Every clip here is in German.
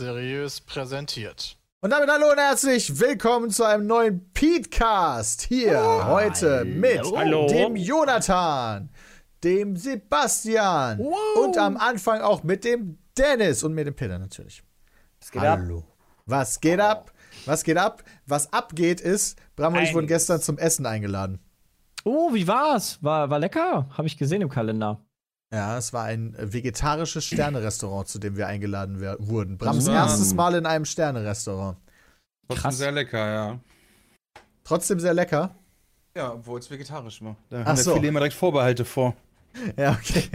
Seriös präsentiert. Und damit hallo und herzlich willkommen zu einem neuen Petecast. Hier Oh, heute mit Hallo. dem Jonathan, dem Sebastian und am Anfang auch mit dem Dennis und mit dem Peter natürlich. Was geht ab? hallo. Was geht ab? Was geht ab? Was abgeht ist, Bram und ich wurden gestern zum Essen eingeladen. Oh, wie war's? War, war lecker? Habe ich gesehen im Kalender. Ja, es war ein äh, vegetarisches Sternerestaurant, zu dem wir eingeladen wurden. Brams Mhm. erstes Mal in einem Sternerestaurant. Trotzdem Krass. sehr lecker, ja. Trotzdem sehr lecker. Ja, obwohl es vegetarisch war. Da Ach haben so. wir viele immer direkt Vorbehalte vor. Ja, okay.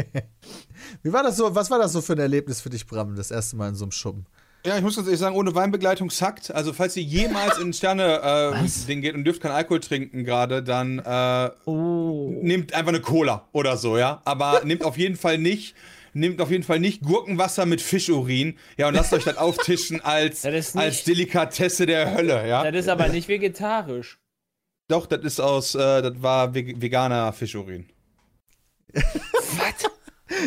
Wie war das so? Was war das so für ein Erlebnis für dich, Bram, das erste Mal in so einem Schuppen? Ja, ich muss ganz ehrlich sagen, ohne Weinbegleitung sackt. Also, falls ihr jemals in Sterne-Ding geht und dürft keinen Alkohol trinken gerade, dann äh, Oh. nehmt einfach eine Cola oder so, ja. Aber nehmt auf jeden Fall nicht. Nehmt auf jeden Fall nicht Gurkenwasser mit Fischurin, ja, und lasst euch das auftischen als, Das nicht- als Delikatesse der Hölle, ja. Das ist aber nicht vegetarisch. Doch, das ist aus, äh, das war veg- veganer Fischurin.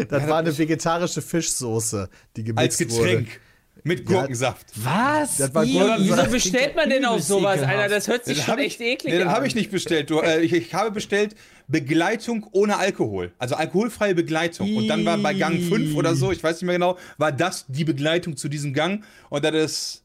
Das war eine vegetarische Fischsoße, die gemixt Als Getränk. wurde. Mit Gurkensaft. Was? Das war. Aber wieso Das bestellt man denn auf übelst sowas. Alter? Das hört sich schon ich- echt eklig Nee, an. den habe ich nicht bestellt. Du, äh, ich, ich habe bestellt Begleitung ohne Alkohol. Also alkoholfreie Begleitung. Und dann war bei Gang 5 oder so, ich weiß nicht mehr genau, war das die Begleitung zu diesem Gang. Und das ist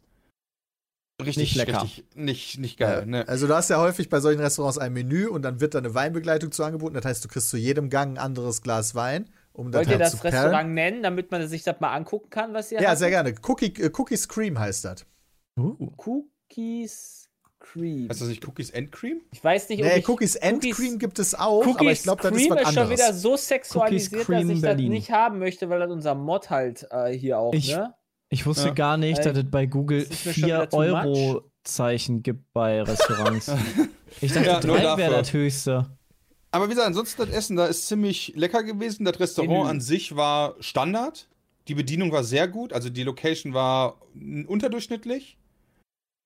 richtig Nicht lecker. Richtig, nicht, nicht geil. Ne? Also du hast ja häufig bei solchen Restaurants ein Menü und dann wird da eine Weinbegleitung zu angeboten. Das heißt, du kriegst zu jedem Gang ein anderes Glas Wein, um Wollt ihr das perlen. Restaurant nennen, damit man sich das mal angucken kann, was ihr Ja, habt? sehr gerne. Cookie, äh, Cookies Cream heißt das. Uh. Cookies Cream. Heißt das nicht Cookies and Cream? Ich weiß nicht, ob Nee, ich Cookies and Cookies- Cream gibt es auch, Cookies aber ich glaube, das ist Cream was ist schon wieder anderes. so sexualisiert, Cream dass ich Berlin. das nicht haben möchte, weil das unser Mod halt äh, hier auch, Ich- ne? Ich wusste Ja. gar nicht, dass es bei Google ist das mir schon wieder 4 too much? Euro Zeichen gibt bei Restaurants. ich dachte, Ja, nur 3 wäre dafür. das höchste. Aber wie gesagt, ansonsten das Essen da ist ziemlich lecker gewesen. Das Restaurant an sich war Standard. Die Bedienung war sehr gut. Also die Location war unterdurchschnittlich.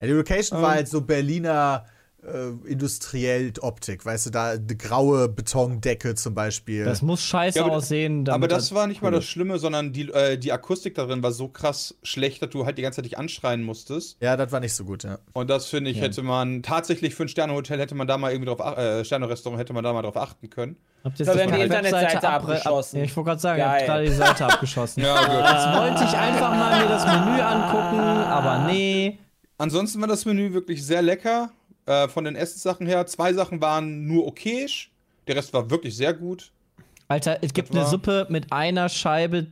Ja, die Location Ähm. war halt so Berliner äh, industriell Optik, weißt du, da eine graue Betondecke zum Beispiel. Das muss scheiße Ja, aber- aussehen. damit Aber das war nicht mal das Schlimme, sondern die, äh, die Akustik darin war so krass schlecht, dass du halt die ganze Zeit dich anschreien musstest. ja, das war nicht so gut, ja. Und das finde ich, Ja. hätte man tatsächlich für ein Sternehotel hätte man da mal irgendwie drauf, äh, Sternerestaurant hätte man da mal drauf achten können. Habt ihr haben die Internetseite abgeschossen. Ab, ja, ich wollte gerade sagen, ihr habt Geil. gerade die Seite abgeschossen. Ja, gut. Jetzt wollte ich einfach mal mir das Menü angucken, aber nee. Ansonsten war das Menü wirklich sehr lecker. Äh, von den Essenssachen her. Zwei Sachen waren nur okayisch. Der Rest war wirklich sehr gut. Alter, es gibt eine Suppe mit einer Scheibe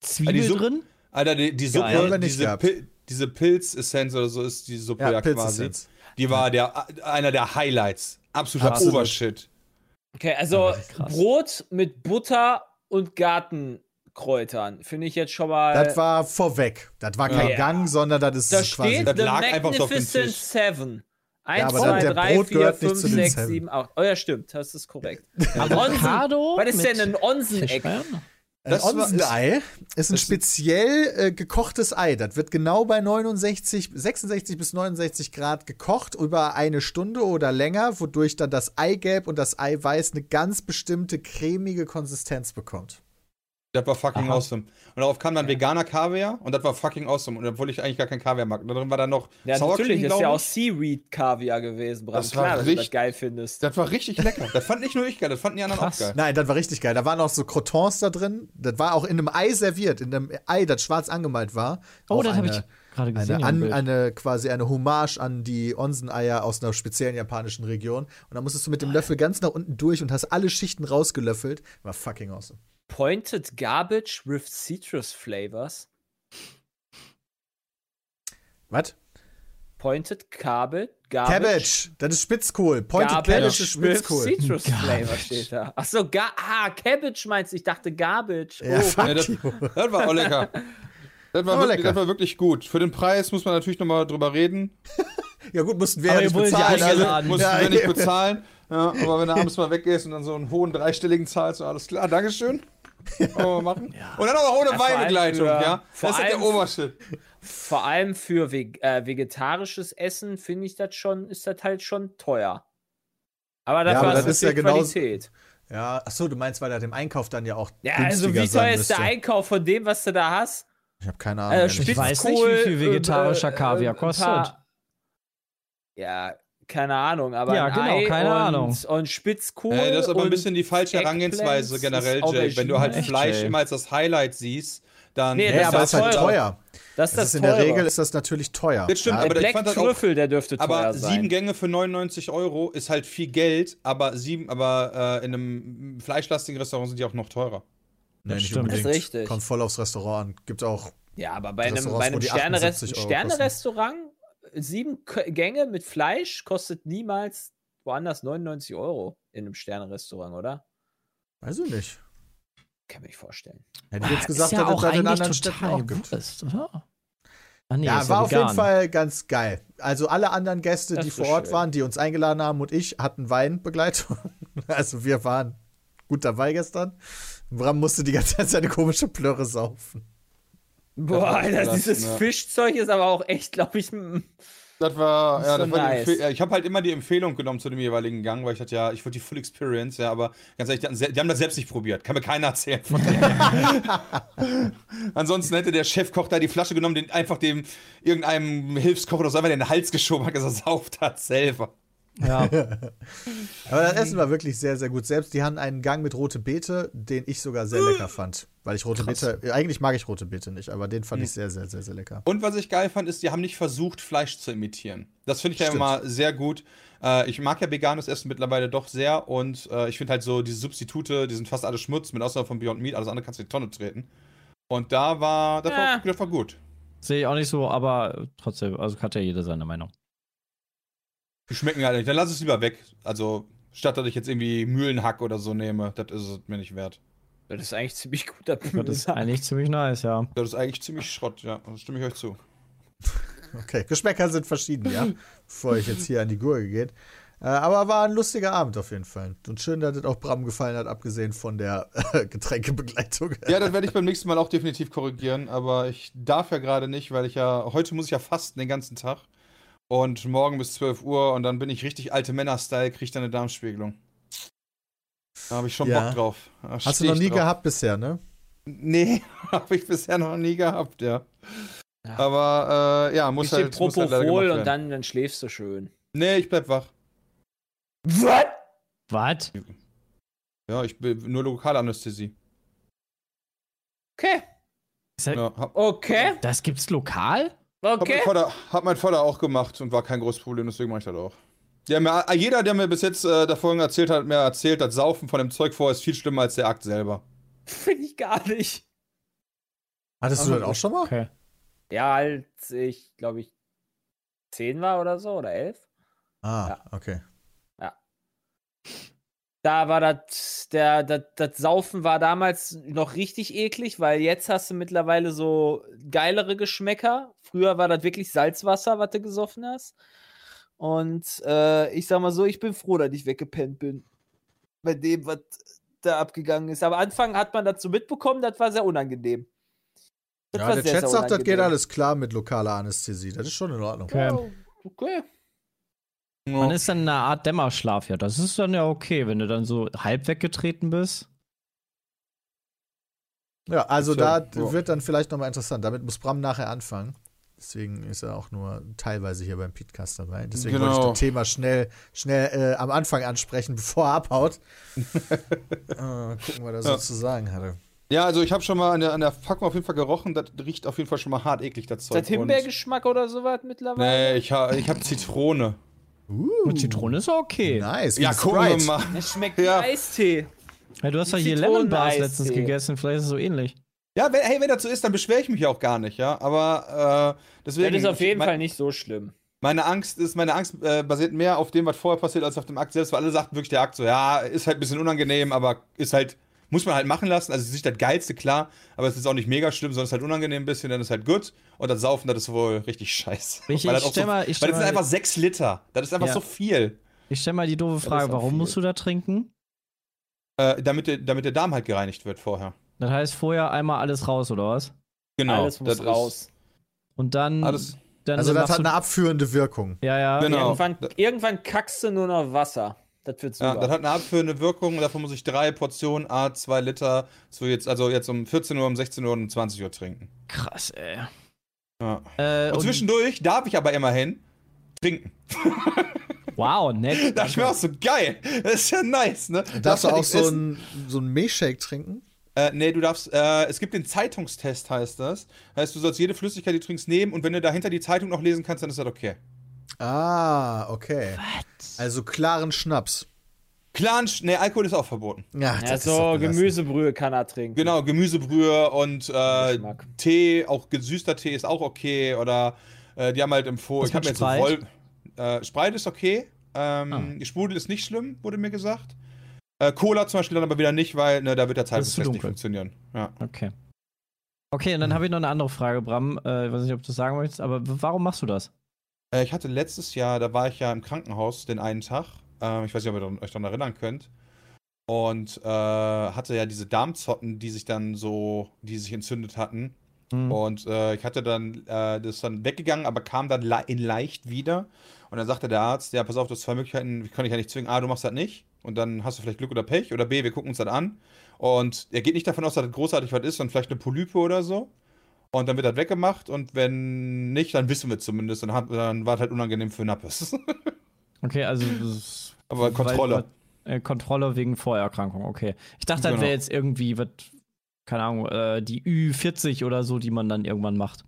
Zwiebel die Suppe- drin. Alter, die, die Geil. Suppe, nicht diese. Pil diese Pilzessenz oder so ist die Suppe Ja, ja, quasi. Pilzessenz. Die war der, einer der Highlights. Absoluter Absolut. Obershit. Okay, also. Brot mit Butter und Gartenkräutern. Finde ich jetzt schon mal. Das war vorweg. Das war kein Ja. Gang, sondern das ist da quasi. steht Das lag einfach so auf dem Tisch. Seven. Ja, 1, aber 2, der 3, Brot 4, gehört nicht 5, zu den 6, Seven. 7, 8. Oh ja, stimmt, das ist korrekt. Avocado was ist denn ein? Ein Das war- Onsenei ist ein speziell äh, gekochtes Ei. Das wird genau bei 69, 66 bis 69 Grad gekocht über eine Stunde oder länger, wodurch dann das Eigelb und das Eiweiß eine ganz bestimmte cremige Konsistenz bekommt. Das war fucking Aha. awesome. Und darauf kam dann veganer Kaviar und das war fucking awesome. Und obwohl ich eigentlich gar kein Kaviar mag. Und da drin war dann noch Ja, Sour natürlich, Cream, ist ja auch. Seaweed-Kaviar gewesen, Bram. Das war Klar, dass du das richtig- geil findest. Das war richtig lecker. Das fand nicht nur ich geil, das fanden die anderen Krass. auch geil. Nein, das war richtig geil. Da waren auch so Crotons da drin. Das war auch in einem Ei serviert, in einem Ei, das schwarz angemalt war. Oh, Auch das habe ich eine- gerade gesehen. Eine, ja, im an, Bild. eine quasi eine Hommage an die Onsen-Eier aus einer speziellen japanischen Region. Und dann musstest du mit dem Löffel ganz nach unten durch und hast alle Schichten rausgelöffelt. War fucking awesome. Pointed Garbage with Citrus Flavors. Was? Pointed Garbage. Garbage. Cabbage. Das ist Spitzkohl. Pointed Garbage Cabbage ist Spitzkohl. Citrus Garbage. Flavor steht da. Achso, ga ah, Cabbage meinst du? Ich dachte Garbage. Ja, Oh. fuck Ja, das, das war auch lecker. Das war, Aber wirklich, lecker. das war wirklich gut. Für den Preis muss man natürlich nochmal drüber reden. Ja gut, mussten wir Aber ja nicht bezahlen. Also. Mussten ja, wir nicht bezahlen. Ja, aber wenn du abends mal weggehst und dann so einen hohen dreistelligen zahlst, so alles klar, Dankeschön. Wollen wir machen. Und dann auch ohne Ja, vor allem Weinbegleitung, für- ja. Das ist ja der Obershit. Vor allem für äh, vegetarisches Essen finde ich das schon, ist das halt schon teuer. Aber dafür aber hast das du ist ja Qualität. Ja, achso, du meinst, weil er dem Einkauf dann ja auch Ja, also wie teuer ist der. Einkauf von dem, was du da hast? Ich habe keine Ahnung. Äh, Ich weiß nicht, wie viel Spitzkohl, vegetarischer äh, Kaviar kostet. Ja, keine Ahnung, aber Ja, genau, Ei keine und, Ahnung. Und Spitzkohl. Äh, das ist aber ein bisschen die falsche Eggplants Herangehensweise generell, Jay. Wenn du halt. Echt, Fleisch Jay. immer als das Highlight siehst, dann. Nee, Ja, das aber ist es ist halt teurer. teuer. Das ist Das das ist in der. Regel ist das natürlich teuer. Das stimmt, Ja, aber Der ich Black fand halt auch- Trüffel, der dürfte teuer Aber sein. sieben Gänge für 99 Euro ist halt viel Geld, aber sieben, aber äh, in einem fleischlastigen Restaurant sind die auch noch teurer. nee, nicht stimmt. Das ist unbedingt. richtig. Kommt voll aufs Restaurant an. Gibt auch. Ja, aber bei einem, bei einem Sterne 78 Euro Sterne-Restaurant, sieben K Gänge mit Fleisch kostet niemals woanders 99 Euro in einem Sterne-Restaurant, oder? Weiß ich nicht. Kann mir nicht vorstellen. Hätte ich jetzt gesagt, ist ja dass es in anderen Städten total auch gibt. Wurst, oder? Nee, Ja, ist war auf jeden. Fall ganz geil. Also alle anderen Gäste, Das die ist vor Ort schön. waren, die uns eingeladen haben und ich, hatten Weinbegleitung. Also wir waren gut dabei gestern. Bram musste die ganze Zeit seine komische Plörre saufen. Boah, Alter, dieses ja. Fischzeug ist aber auch echt, glaube ich, mm, Das war, Das ja, das so war die nice. Ich habe halt immer die Empfehlung genommen zu dem jeweiligen Gang, weil ich dachte, ja, ich wollte die Full Experience, ja, aber ganz ehrlich, die, die haben das selbst nicht probiert. Kann mir keiner erzählen von denen. Ansonsten hätte der Chefkoch da die Flasche genommen, den einfach dem irgendeinem Hilfskoch oder so einfach in den Hals geschoben hat, gesagt, sauft hat selber. Ja, Aber das Essen war wirklich sehr, sehr gut. Selbst die hatten einen Gang mit rote Beete, den ich sogar sehr lecker fand. Weil ich rote Beete, eigentlich mag ich rote Beete nicht, aber den fand Hm. ich sehr, sehr, sehr, sehr lecker. Und was ich geil fand, ist, die haben nicht versucht, Fleisch zu imitieren. Das finde ich ja Stimmt. immer sehr gut. Äh, ich mag ja veganes Essen mittlerweile doch sehr und äh, ich finde halt so diese Substitute, die sind fast alle Schmutz, mit Ausnahme von Beyond Meat, alles andere kannst du in die Tonne treten. Und da war, das, Ja. war, das war gut. sehe ich auch nicht so, aber trotzdem, also hat ja jeder seine Meinung. Die schmecken halt nicht. Dann lass es lieber weg. Also, statt dass ich jetzt irgendwie Mühlenhack oder so nehme, das ist es mir nicht wert. das ist eigentlich ziemlich guter Das ist eigentlich ziemlich nice, ja. Das ist eigentlich ziemlich Schrott, ja. Da stimme ich euch zu. Okay, Geschmäcker sind verschieden, ja. Bevor ich jetzt hier an die Gurke geht. Äh, aber war ein lustiger Abend auf jeden Fall. Und schön, dass es auch Bram gefallen hat, abgesehen von der äh, Getränkebegleitung. Ja, das werde ich beim nächsten Mal auch definitiv korrigieren, aber ich darf ja gerade nicht, weil ich ja, heute muss ich ja fasten den ganzen Tag. Und morgen bis 12 Uhr und dann bin ich richtig alte Männer-Style, kriege ich dann eine Darmspiegelung. Da habe ich schon Ja. Bock drauf. Da Hast du noch nie drauf. gehabt bisher, ne? Nee, habe ich bisher noch nie gehabt, ja. Ja. Aber äh, ja, muss halt, muss halt Propofol und dann, dann schläfst du schön. Nee, ich bleib wach. Was? Was? Ja, ich bin nur Lokalanästhesie. Okay. Das, Ja, Okay. das gibt's lokal? Hab, Okay. mein Vater, hab mein Vater auch gemacht und war kein großes Problem, deswegen mache ich das auch. Ja, mir, jeder, der mir bis jetzt äh, davon erzählt hat, hat mir erzählt, das Saufen von dem Zeug vorher ist viel schlimmer als der Akt selber. Finde ich gar nicht. Hattest du das auch schon mal? Okay. Ja, als ich, glaube ich, zehn war oder so oder elf. Ah, Ja. okay. Da war das, der, das, das Saufen war damals noch richtig eklig, weil jetzt hast du mittlerweile so geilere Geschmäcker. Früher war das wirklich Salzwasser, was du gesoffen hast. Und äh, ich sag mal so, ich bin froh, dass ich weggepennt bin. Bei dem, was da abgegangen ist. Aber Anfang hat man dazu mitbekommen, das war sehr unangenehm. Das Ja, war der sehr, Chat sehr sagt, das geht alles klar mit lokaler Anästhesie. Das ist schon in Ordnung. Okay. Ja, okay. Man ist dann in einer Art Dämmerschlaf, ja. Das ist dann ja okay, wenn du dann so halb weggetreten bist. Ja, also So, da wird dann vielleicht nochmal interessant. Damit muss Bram nachher anfangen. Deswegen ist er auch nur teilweise hier beim Podcast dabei. Deswegen wollte ich Genau. das Thema schnell, schnell äh, am Anfang ansprechen, bevor er abhaut. äh, gucken, was er so Ja. zu sagen hatte. Ja, also ich habe schon mal an der, an der Packung auf jeden Fall gerochen, das riecht auf jeden Fall schon mal hart eklig, das Ist Zeug. das Himbeergeschmack oder sowas mittlerweile? Nee, ich habe ich hab Zitrone. Uh, Mit Zitrone ist okay. Nice. Ja, gucken wir mal. Das schmeckt Ja. wie Eistee. Ja, du hast doch hier Lemon Bars letztens gegessen, vielleicht ist es so ähnlich. Ja, wenn, hey, wenn das so ist, dann beschwere ich mich ja auch gar nicht, ja. Aber äh, deswegen. Das ist auf jeden mein- Fall nicht so schlimm. Meine Angst ist, meine Angst äh, basiert mehr auf dem, was vorher passiert, als auf dem Akt selbst, weil alle sagten wirklich, der Akt so, ja, ist halt ein bisschen unangenehm, aber ist halt, muss man halt machen lassen. Also es ist nicht das Geilste, klar, aber es ist auch nicht mega schlimm, sondern es ist halt unangenehm ein bisschen, dann ist halt gut. Und das Saufen, das ist wohl richtig scheiße. Ich- weil ich das so, mal- ich weil das sind einfach sechs Liter. Das ist einfach Ja. so viel. Ich stelle mal die doofe Frage, warum viel. musst du da trinken? Äh, damit, der, damit der Darm halt gereinigt wird vorher. Das heißt vorher einmal alles raus, oder was? Genau. Alles muss raus. Und dann. Alles- dann Also das hat eine abführende Wirkung. Ja, ja. Genau. Irgendwann, irgendwann kackst du nur noch Wasser. Das wird Ja, super. das hat eine abführende Wirkung. Davon muss ich drei Portionen A, zwei Liter, so jetzt, also jetzt um 14 Uhr, um 16 Uhr und um 20 Uhr trinken. Krass, ey. Ja. Äh, Und und- zwischendurch darf ich aber immerhin trinken. Wow, nett. Das mir auch so geil. Das ist ja nice, ne? Darfst du auch so essen. ein, so ein Milchshake trinken? Äh, nee, du darfst, äh, es gibt den Zeitungstest, heißt das. Heißt, du sollst jede Flüssigkeit, die du trinkst, nehmen und wenn du dahinter die Zeitung noch lesen kannst, dann ist das okay. Ah, okay. Also klaren Schnaps. Klaren, Sch- nee, Alkohol ist auch verboten. Ja, ja, so. Gemüsebrühe kann er trinken. Genau, Gemüsebrühe und äh. Tee, auch gesüßter Tee ist auch okay. Oder äh, die haben halt empfohlen, ich habe jetzt so. Äh, Sprite ist okay. Ähm, Sprudel ist nicht schlimm, wurde mir gesagt. Äh, Cola zum Beispiel dann aber wieder nicht, weil ne, da wird der Zeitungstest nicht funktionieren. Ja. Okay. Okay, und dann habe ich noch eine andere Frage, Bram. Äh, ich weiß nicht, ob du das sagen möchtest, aber warum machst du das? Äh, ich hatte letztes Jahr, da war ich ja im Krankenhaus den einen Tag. Äh, ich weiß nicht, ob ihr euch daran erinnern könnt. Und äh, hatte ja diese Darmzotten, die sich dann so, die sich entzündet hatten. Hm. Und äh, ich hatte dann, äh, das ist dann weggegangen, aber kam dann le in leicht wieder. Und dann sagte der Arzt, ja, pass auf, du hast zwei Möglichkeiten, ich kann dich ja nicht zwingen. A, du machst das nicht. Und dann hast du vielleicht Glück oder Pech. Oder B, wir gucken uns das an. Und er geht nicht davon aus, dass das großartig was ist, sondern vielleicht eine Polype oder so. Und dann wird das weggemacht. Und wenn nicht, dann wissen wir zumindest. Dann, hat, dann war es halt unangenehm für Nappes. Okay, also das Aber Kontrolle. Weil, äh, Kontrolle wegen Vorerkrankung, okay. Ich dachte, das Genau. wäre jetzt irgendwie, was, keine Ahnung, äh, die Ü40 oder so, die man dann irgendwann macht.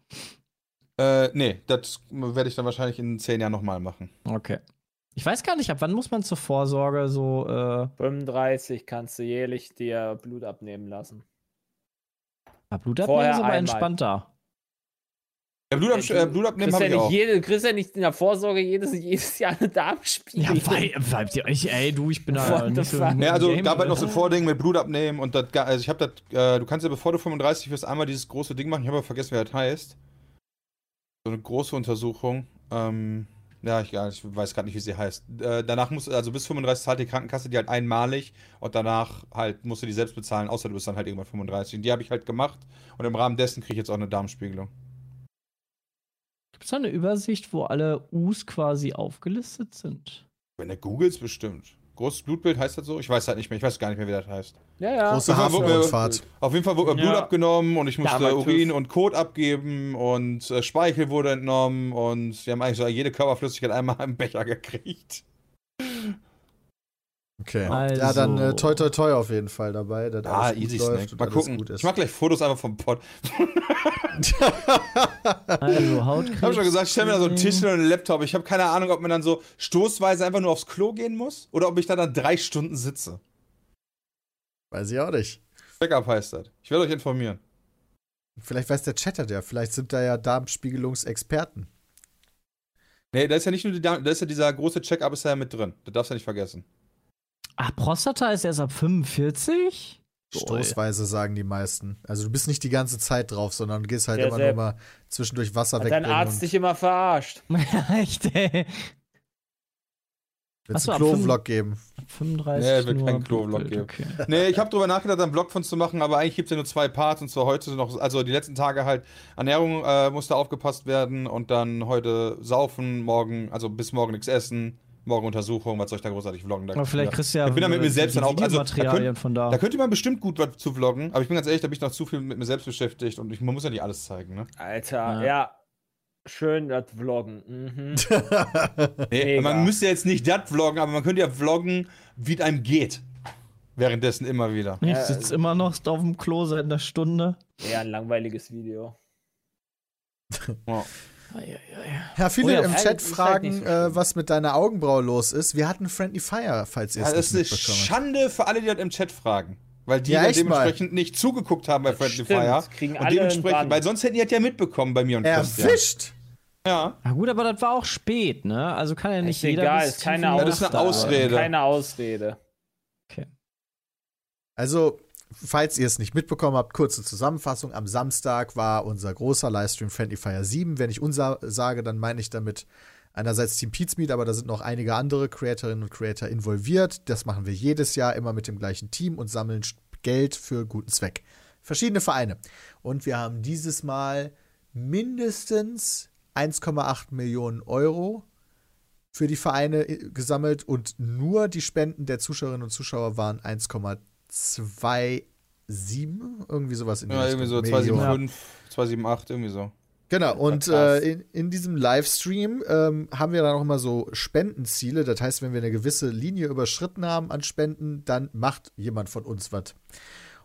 äh, nee, das werde ich dann wahrscheinlich in zehn Jahren nochmal machen. Okay. Ich weiß gar nicht, ab wann muss man zur Vorsorge so, äh, 35 kannst du jährlich dir Blut abnehmen lassen. ah, Blut abnehmen Vorher ist aber einmal. entspannter. Ja, Blut, ab, äh, Blut abnehmen Kriegst habe ja ich nicht auch. jede, kriegst ja nicht in der Vorsorge jedes, jedes Jahr eine Darmspiegelung. Ja, weil, weil ich, ey, du, ich bin da nicht so. Ja, also Game, gab halt noch so ein Vording mit Blut abnehmen und das, also ich habe das, äh, du kannst ja bevor du 35 wirst, einmal dieses große Ding machen, ich habe aber vergessen, wer das heißt. So eine große Untersuchung. Ähm, ja, ich, ich weiß gerade nicht, wie sie heißt. Äh, danach musst du, also bis 35 zahlt die Krankenkasse die halt einmalig und danach halt musst du die selbst bezahlen, außer du bist dann halt irgendwann 35. Und die habe ich halt gemacht und im Rahmen dessen kriege ich jetzt auch eine Darmspiegelung. Gibt es da eine Übersicht, wo alle U's quasi aufgelistet sind? Wenn du googelst, bestimmt. Großes Blutbild heißt das so? Ich weiß halt nicht mehr, ich weiß gar nicht mehr, wie das heißt. Ja, ja. Große Ja, Hafenrundfahrt. Auf jeden Fall wurde mir Ja. Blut abgenommen und ich musste Damals Urin und Kot abgeben und äh, Speichel wurde entnommen und sie haben eigentlich so jede Körperflüssigkeit einmal im Becher gekriegt. Okay. Also- Ja, dann äh, toi toi toi auf jeden Fall dabei. Dass Ah, easy läuft Mal gucken. Gut ist. Ich mach gleich Fotos einfach vom Pott. Also Hautkrebs. Ich habe schon gesagt, ich stelle mir da so einen Tisch und einen Laptop. Ich habe keine Ahnung, ob man dann so stoßweise einfach nur aufs Klo gehen muss oder ob ich da dann drei Stunden sitze. Weiß ich auch nicht. Backup heißt das. Ich werde euch informieren. Vielleicht weiß der Chatter ja. Vielleicht sind da ja Darmspiegelungsexperten. Nee, da ist ja nicht nur die, da ist ja dieser große Check-up ist da ja mit drin. Das darfst du nicht vergessen. Ah, Prostata ist erst ab 45? Stoßweise sagen die meisten. Also du bist nicht die ganze Zeit drauf, sondern du gehst halt Der immer Sepp. nur mal zwischendurch Wasser Hat dein. Arzt dich immer verarscht. Echt, ey. Willst Achso, einen Klo-Vlog geben? 35 Nee, wird keinen Klo-Vlog geben. Okay. Nee, ich habe drüber nachgedacht, einen Vlog von zu machen, aber eigentlich gibt es ja nur zwei Parts und zwar heute noch, also die letzten Tage halt Ernährung äh, musste aufgepasst werden und dann heute saufen, morgen, also bis morgen nichts essen, morgen Untersuchung, was soll ich da großartig vloggen? Da, Aber vielleicht kriegst du ja ich bin da mit mir selbst dann auch, also da könnt, von da. da könnte man bestimmt gut was zu vloggen, aber ich bin ganz ehrlich, da bin ich noch zu viel mit mir selbst beschäftigt und ich, man muss ja nicht alles zeigen, ne? Alter, Ja. ja. Schön das Vloggen. Mhm. Nee, man müsste jetzt nicht das vloggen, aber man könnte ja vloggen, wie es einem geht. Währenddessen immer wieder. ich Ja, sitze immer noch auf dem Klo seit einer Stunde. Eher ein langweiliges Video. Ja. Ja, viele Oh ja, im Chat halt fragen, nicht so äh, was mit deiner Augenbraue los ist. Wir hatten Friendly Fire, falls ihr Ja, es das nicht ist eine mitbekommen Schande für alle, die das im Chat fragen. Weil die Ja, dann echt mal. dementsprechend nicht zugeguckt haben bei Friendly Stimmt, Fire. kriegen Und dementsprechend, weil sonst hätten die das ja mitbekommen bei mir und Christian. Erwischt! Ja. Na gut, aber das war auch spät, ne? Also kann ja nicht Ist jeder. egal, ist keine Ja, das ist eine Ausrede. Keine Ausrede. Also, falls ihr es nicht mitbekommen habt, kurze Zusammenfassung. Am Samstag war unser großer Livestream Friendly Fire 7. Wenn ich unser sage, dann meine ich damit einerseits Team Pizmeet, aber da sind noch einige andere Creatorinnen und Creator involviert. Das machen wir jedes Jahr immer mit dem gleichen Team und sammeln Geld für guten Zweck. Verschiedene Vereine. Und wir haben dieses Mal mindestens 1,8 Millionen Euro für die Vereine äh, gesammelt und nur die Spenden der Zuschauerinnen und Zuschauer waren 1,27, irgendwie sowas in der Ja, irgendwie so Richtung. Millionen. 275, 278, irgendwie so. Genau, und äh, in, in diesem Livestream ähm, haben wir dann auch immer so Spendenziele. Das heißt, wenn wir eine gewisse Linie überschritten haben an Spenden, dann macht jemand von uns was.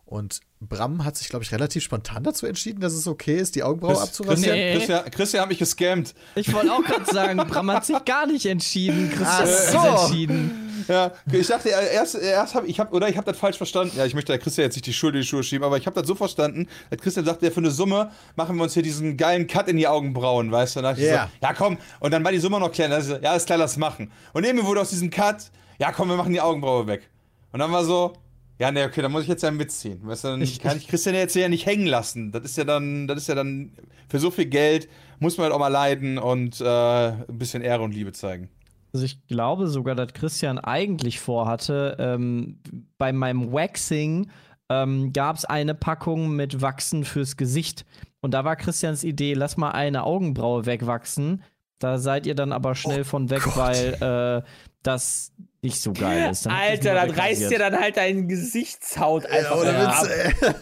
Und Bram hat sich, glaube ich, relativ spontan dazu entschieden, dass es okay ist, die Augenbraue Chris, abzurasieren. Christian, Nee. Christian, Christian hat mich gescammt. Ich wollte auch gerade sagen, Bram hat sich gar nicht entschieden. Christian Ach hat so. sich entschieden. Ja, ich dachte erst, erst habe ich hab, oder ich habe das falsch verstanden. Ja, ich möchte der Christian jetzt nicht die Schuld in die Schuhe schieben, aber ich habe das so verstanden, dass Christian sagte, ja, für eine Summe machen wir uns hier diesen geilen Cut in die Augenbrauen, weißt du? Und dann Ja. so, ja komm, und dann war die Summe noch kleiner. Also, ja, ist klar, lass machen. Und irgendwie wurde aus diesem Cut, ja komm, wir machen die Augenbraue weg. Und dann war so, ja, nee, okay, dann muss ich jetzt ja mitziehen. Weißt du, dann Ich- kann ich Christian jetzt ja nicht hängen lassen. Das ist ja dann, das ist ja dann, für so viel Geld muss man halt auch mal leiden und äh, ein bisschen Ehre und Liebe zeigen. Also ich glaube sogar, dass Christian eigentlich vorhatte, ähm, bei meinem Waxing ähm, gab es eine Packung mit Wachsen fürs Gesicht. Und da war Christians Idee, lass mal eine Augenbraue wegwachsen. Da seid ihr dann aber schnell von weg, Gott. weil äh, das nicht so geil ist. Dann Alter, dann reißt dir dann halt deine Gesichtshaut Ja, einfach oder wieder ab. willst du, äh,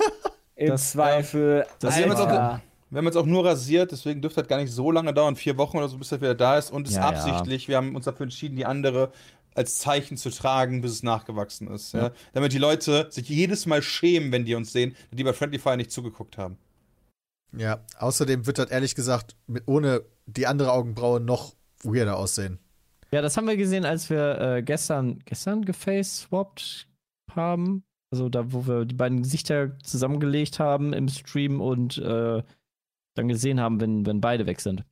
Im Das- Zweifel. das- Wir Wir haben jetzt auch nur rasiert, deswegen dürfte das gar nicht so lange dauern, vier Wochen oder so, bis er wieder da ist. Und ist Ja, ja. absichtlich, wir haben uns dafür entschieden, die andere als Zeichen zu tragen, bis es nachgewachsen ist. Ja. Damit die Leute sich jedes Mal schämen, wenn die uns sehen, die bei Friendly Fire nicht zugeguckt haben. ja, außerdem wird das ehrlich gesagt mit, ohne die andere Augenbraue noch weirder aussehen. Ja, das haben wir gesehen, als wir äh, gestern, gestern geface-swapped haben. Also da, wo wir die beiden Gesichter zusammengelegt haben im Stream und äh, dann gesehen haben, wenn, wenn beide weg sind.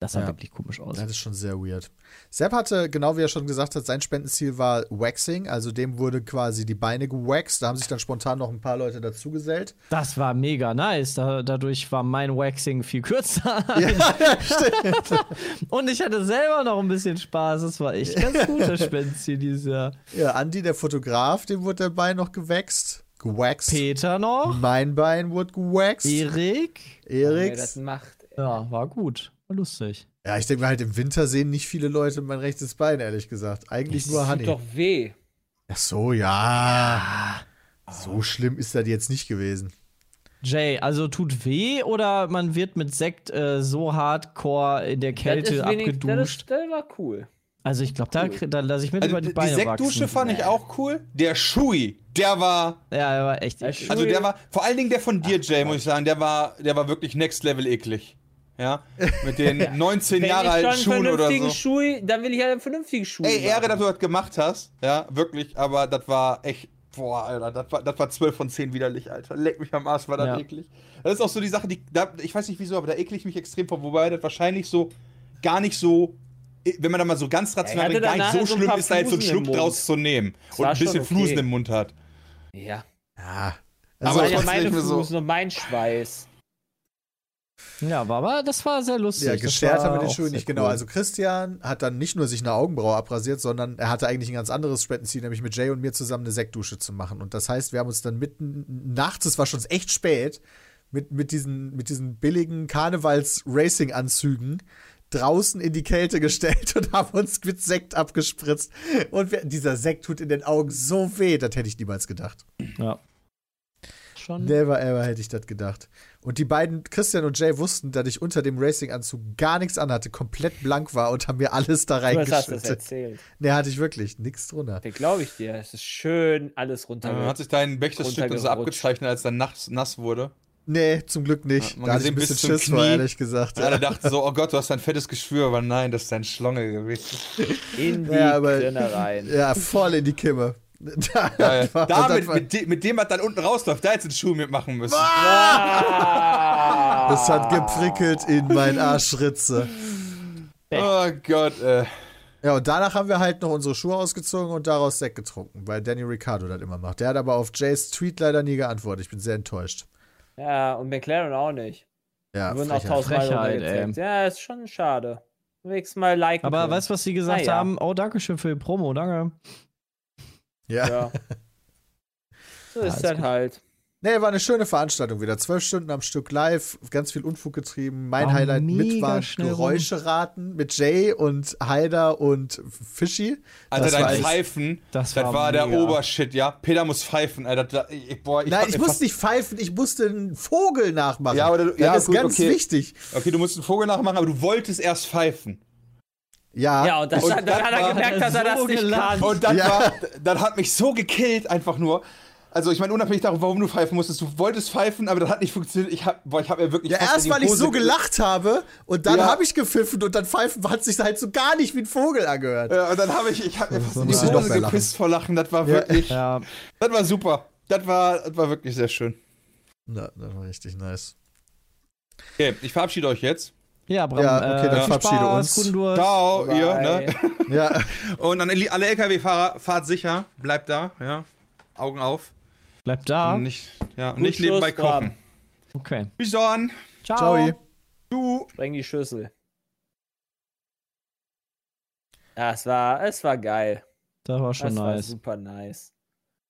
Das sah Ja. wirklich komisch aus. Das ist schon sehr weird. Sepp hatte, genau wie er schon gesagt hat, sein Spendenziel war Waxing, also dem wurde quasi die Beine gewaxt. Da haben sich dann spontan noch ein paar Leute dazugesellt. Das war mega nice. Da, dadurch war mein Waxing viel kürzer. Ja, stimmt. Und ich hatte selber noch ein bisschen Spaß. Das war echt ganz guter Spendenziel dieses Jahr. Ja, Andi, der Fotograf, dem wurde der Bein noch gewaxt. Gewaxt. Peter noch. Mein Bein wurde gewaxt. Erik. Wer das Eriks. macht. Ja, war gut. War lustig. Ja, ich denke mal halt, im Winter sehen nicht viele Leute mein rechtes Bein, ehrlich gesagt. Eigentlich nur Das Honey. tut doch weh. Ach so, ja. So schlimm ist das jetzt nicht gewesen. Jay, also tut weh oder man wird mit Sekt äh, so hardcore in der Das Kälte ist wenig- abgeduscht? Das, das war cool. Also ich glaube, da, cool. da lasse ich mir Also, über die die Beine Sektdusche wachsen. fand ich auch cool. Der Shui, der war. Ja, er war echt. Ja, eklig. Also der war. Vor allen Dingen der von dir, Jay, muss ich sagen, der war, der war wirklich next level eklig. Ja. Mit den 19 Wenn Jahre ich alten Schuhen oder vernünftigen so. Schuh, dann will ich halt einen vernünftigen Schuh. Ey, Ehre, dass du das gemacht hast. Ja, wirklich. Aber das war echt. Boah, Alter, das war, das war 12 von 10 widerlich, Alter. Leck mich am Arsch, war das Ja. eklig. Das ist auch so die Sache, die. Da, ich weiß nicht wieso, aber da ekle ich mich extrem vor. Wobei das wahrscheinlich so gar nicht so. Wenn man da mal so ganz rational hatte denkt, gar nicht so schlimm ist, da jetzt so einen Schluck draus zu nehmen. Und ein bisschen okay. Flusen im Mund hat. Ja. Ja. Aber Also, Das war ja meine mehr so- und mein Schweiß. Ja, war aber das war sehr lustig. ja, geschert haben wir den Schuh nicht genau. cool. Also Christian hat dann nicht nur sich eine Augenbraue abrasiert, sondern er hatte eigentlich ein ganz anderes Spendenziel, nämlich mit Jay und mir zusammen eine Sektdusche zu machen. Und das heißt, wir haben uns dann mitten nachts, es war schon echt spät, mit, mit diesen, mit diesen billigen Karnevals-Racing-Anzügen draußen in die Kälte gestellt und haben uns mit Sekt abgespritzt. Und wir, dieser Sekt tut in den Augen so weh, das hätte ich niemals gedacht. ja. Schon. Never ever hätte ich das gedacht. Und die beiden, Christian und Jay, wussten, dass ich unter dem Racing-Anzug gar nichts anhatte, komplett blank war und haben mir alles da Du hast das reingeschüttet. erzählt. Nee, hatte ich wirklich. Nichts drunter. Der glaube ich dir. Es ist schön alles runter. Dann hat sich dein Bechtelstück dann so abgezeichnet, als dann nass, nass wurde. Nee, zum Glück nicht. Ja, man da hatte ich ein bisschen bis zum Schiss vor, Knie. ehrlich gesagt. Und alle dachten so, oh Gott, du hast ein fettes Geschwür, aber nein, das ist dein Schlonge gewesen. in die Ja, aber- rein. Ja, voll in die Kimme. Da, Geil. war- Damit, mit, de, mit dem, was dann unten rausläuft, da hättest du den Schuh mitmachen müssen. Ah! das hat geprickelt in mein Arschritze. Oh Gott, äh. Ja, und danach haben wir halt noch unsere Schuhe ausgezogen und daraus Sekt getrunken, weil Danny Ricciardo das immer macht. Der hat aber auf Jays Tweet leider nie geantwortet. Ich bin sehr enttäuscht. Ja, und McLaren auch nicht. Ja, Die wurden auch tausendmal. Ja, ist schon schade. Nächstes Mal liken. Aber können. weißt du, was sie gesagt Naja. haben? Oh, danke schön für die Promo, danke. ja. Ja. So ist das gut. halt. Nee, war eine schöne Veranstaltung wieder. Zwölf Stunden am Stück live, ganz viel Unfug getrieben. Mein War Highlight mit mega waren schnell rum. Geräusche raten mit Jay und Haider und Fischi. Alter, Das war dein echt- Pfeifen, das das, war war, der. Obershit, ja. Peter muss pfeifen, Alter. Da, ich, boah, ich Nein, ich musste nicht pfeifen, ich musste einen Vogel nachmachen. Ja, aber du- das ja, ist gut, ganz okay. wichtig. Okay, du musst einen Vogel nachmachen, aber du wolltest erst pfeifen. Ja, Ja, und, das, Und dann das hat er war- gemerkt, dass er er das so nicht gelacht. kann. Und dann Ja. war, dann hat mich so gekillt, einfach nur. Also, ich meine, unabhängig davon, warum du pfeifen musstest, du wolltest pfeifen, aber das hat nicht funktioniert. Ich hab, boah, ich hab mir wirklich. ja erst weil ich so ge- gelacht habe und dann Ja. habe ich gepfiffen und dann pfeifen hat sich halt so gar nicht wie ein Vogel angehört. Ja, und dann habe ich, ich hab mir fast in die Hose lachen. gepisst vor Lachen. Das war Ja. wirklich, Ja, das war super. Das war, das war wirklich sehr schön. Na, das war richtig nice. Okay, ich verabschiede euch jetzt. ja, Bram, Ja, okay, äh, dann viel verabschiede Spaß, uns. Guten Durst. Ciao, ihr, Bye. ne? Ja, Und an alle LKW-Fahrer, fahrt sicher, bleibt da, ja. Augen auf. Bleibt da. Und nicht, ja, und Gut nicht nebenbei Schluss, Bram. kochen. Okay. Bis dann. Ciao. ciao. Du. Spreng die Schüssel. Ja, es war, es war geil. Das war schon das war nice. super nice.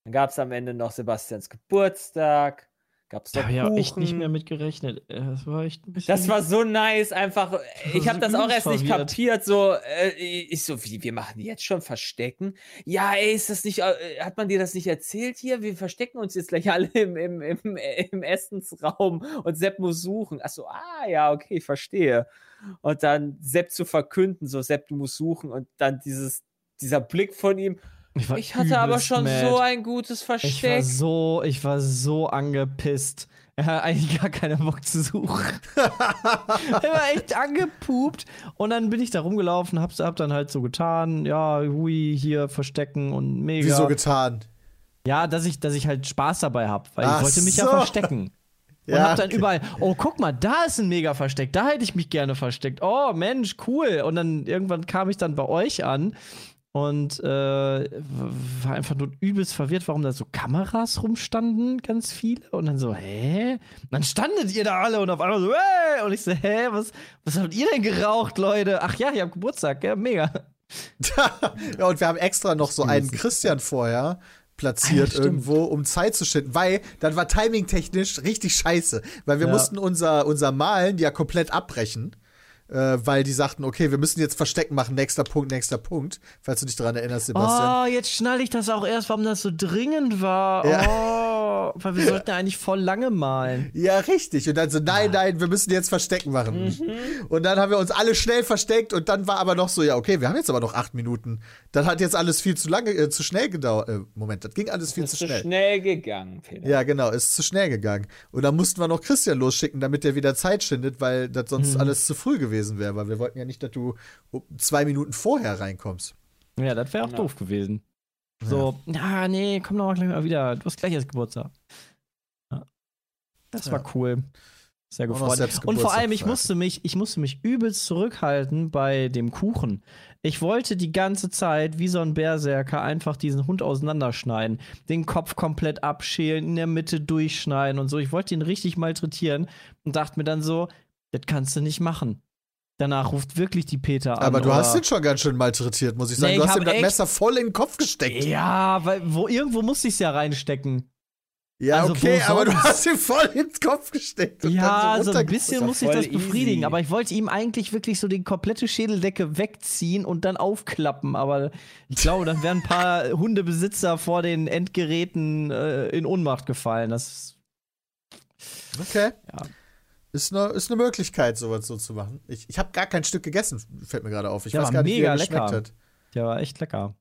Dann gab es am Ende noch Sebastians Geburtstag. Gab es Da habe ich auch echt nicht mehr mit gerechnet. Äh, Das war echt ein bisschen. Das war so nice, einfach. Ich habe das auch erst nicht verwirrt. kapiert. So, äh, ich so, wie, wir machen jetzt schon Verstecken? Ja, ey, ist das nicht, äh, hat man dir das nicht erzählt hier? Wir verstecken uns jetzt gleich alle im, im, im, im Essensraum und Sepp muss suchen. Ach so, ah, ja, okay, ich verstehe. Und dann Sepp zu verkünden, so, Sepp, du musst suchen und dann dieses, dieser Blick von ihm. War Ich hatte aber schon mad. so ein gutes Ich war Versteck. so, ich war so angepisst. Er hat eigentlich gar keinen Bock zu suchen. er war echt angepupt. Und dann bin ich da rumgelaufen, hab's, hab dann halt so getan, ja, hui, hier verstecken und mega. Wieso getan? ja, dass ich, dass ich halt Spaß dabei hab, weil Ach ich wollte mich ja so. verstecken. Und Ja, hab dann okay. überall, oh, guck mal, da ist ein mega Versteck, da hätte ich mich gerne versteckt. Oh, Mensch, cool. Und dann irgendwann kam ich dann bei euch an und äh, war einfach nur übelst verwirrt, warum da so Kameras rumstanden, ganz viele. Und dann so, hä? Und dann standet ihr da alle und auf einmal so, hey! Und ich so, hä, was, was habt ihr denn geraucht, Leute? Ach ja, ich hab Geburtstag, ja, mega. ja, und wir haben extra noch so einen Christian vorher platziert Ah, ja, stimmt. irgendwo, um Zeit zu schinden, weil dann war timingtechnisch richtig scheiße, weil wir Ja. mussten unser, unser Malen ja komplett abbrechen, äh, weil die sagten, okay, wir müssen jetzt Verstecken machen, nächster Punkt, nächster Punkt, falls du dich daran erinnerst, Sebastian. Oh, jetzt schnall ich das auch erst, warum das so dringend war. Ja. Oh, weil wir sollten ja eigentlich voll lange malen. Ja, richtig. Und dann so, nein, Ah. nein, wir müssen jetzt Verstecken machen. Mhm. Und dann haben wir uns alle schnell versteckt und dann war aber noch so, ja, okay, wir haben jetzt aber noch acht Minuten. Dann hat jetzt alles viel zu lange, äh, zu schnell gedauert. Äh, Moment, das ging alles viel ist zu zu schnell. schnell gegangen, Peter. Ja, genau, ist zu schnell gegangen. Und dann mussten wir noch Christian losschicken, damit der wieder Zeit schindet, weil das Mhm. sonst alles zu früh gewesen wäre, weil wir wollten ja nicht, dass du zwei Minuten vorher reinkommst. Ja, das wäre auch Ja. doof gewesen. So, ja, nee, komm doch mal gleich mal wieder. Du hast gleich erst Geburtstag. Ja. Das war cool. Sehr gefreut. Und vor allem, ich musste mich, ich musste mich übelst zurückhalten bei dem Kuchen. Ich wollte die ganze Zeit wie so ein Berserker einfach diesen Hund auseinanderschneiden, den Kopf komplett abschälen, in der Mitte durchschneiden und so. Ich wollte ihn richtig malträtieren und dachte mir dann so, das kannst du nicht machen. Danach ruft wirklich die Peter an. Aber du hast ihn schon ganz schön malträtiert, muss ich sagen. Nee, du ich hast ihm das Messer voll in den Kopf gesteckt. Ja, weil wo irgendwo musste ich es ja reinstecken. Ja, Also, okay, aber du hast ihn voll ins Kopf gesteckt. und Ja, dann so so ein bisschen musste ich das befriedigen, easy. aber ich wollte ihm eigentlich wirklich so die komplette Schädeldecke wegziehen und dann aufklappen. Aber ich glaube, dann wären ein paar Hundebesitzer vor den Endgeräten äh, in Ohnmacht gefallen. Das Okay. Ja. Ist eine, ist eine Möglichkeit, sowas so zu machen. Ich, ich habe gar kein Stück gegessen, fällt mir gerade auf. Ich Ja, weiß war gar nicht, wie er geschmeckt lecker. hat. der war echt lecker.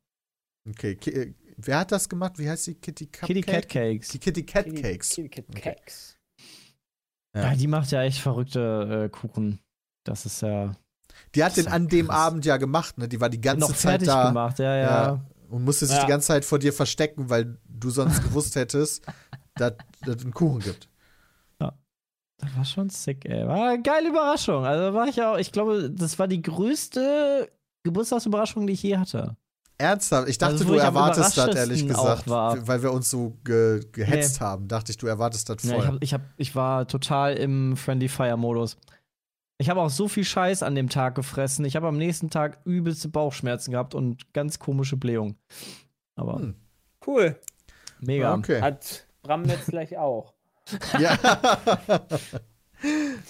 Okay, Ki äh, wer hat das gemacht? Wie heißt die? Kitty Cupcake? Kitty Cat Cakes. Die Kitty Cat Cakes. Kitty Cat Okay. Cakes. Ja. Ja. die macht ja echt verrückte äh, Kuchen. Das ist ja Die hat den an dem krass. Abend ja gemacht, ne? Die war die ganze noch Zeit fertig da gemacht. Ja, ja. Ja. und musste sich Ja. die ganze Zeit vor dir verstecken, weil du sonst gewusst hättest, dass es einen Kuchen gibt. Das war schon sick, ey. War eine geile Überraschung. Also war ich auch, ich glaube, das war die größte Geburtstagsüberraschung, die ich je hatte. Ernsthaft? Ich dachte, Also, du ich erwartest das, ehrlich gesagt. war. Weil wir uns so ge gehetzt haben. Dachte ich, du erwartest das Ja, voll. ich, hab, ich, hab, ich war total im Friendly Fire Modus. Ich habe auch so viel Scheiß an dem Tag gefressen. Ich habe am nächsten Tag übelste Bauchschmerzen gehabt und ganz komische Blähung. Aber Hm. Cool. mega. okay. Hat Bram jetzt gleich auch. Ja.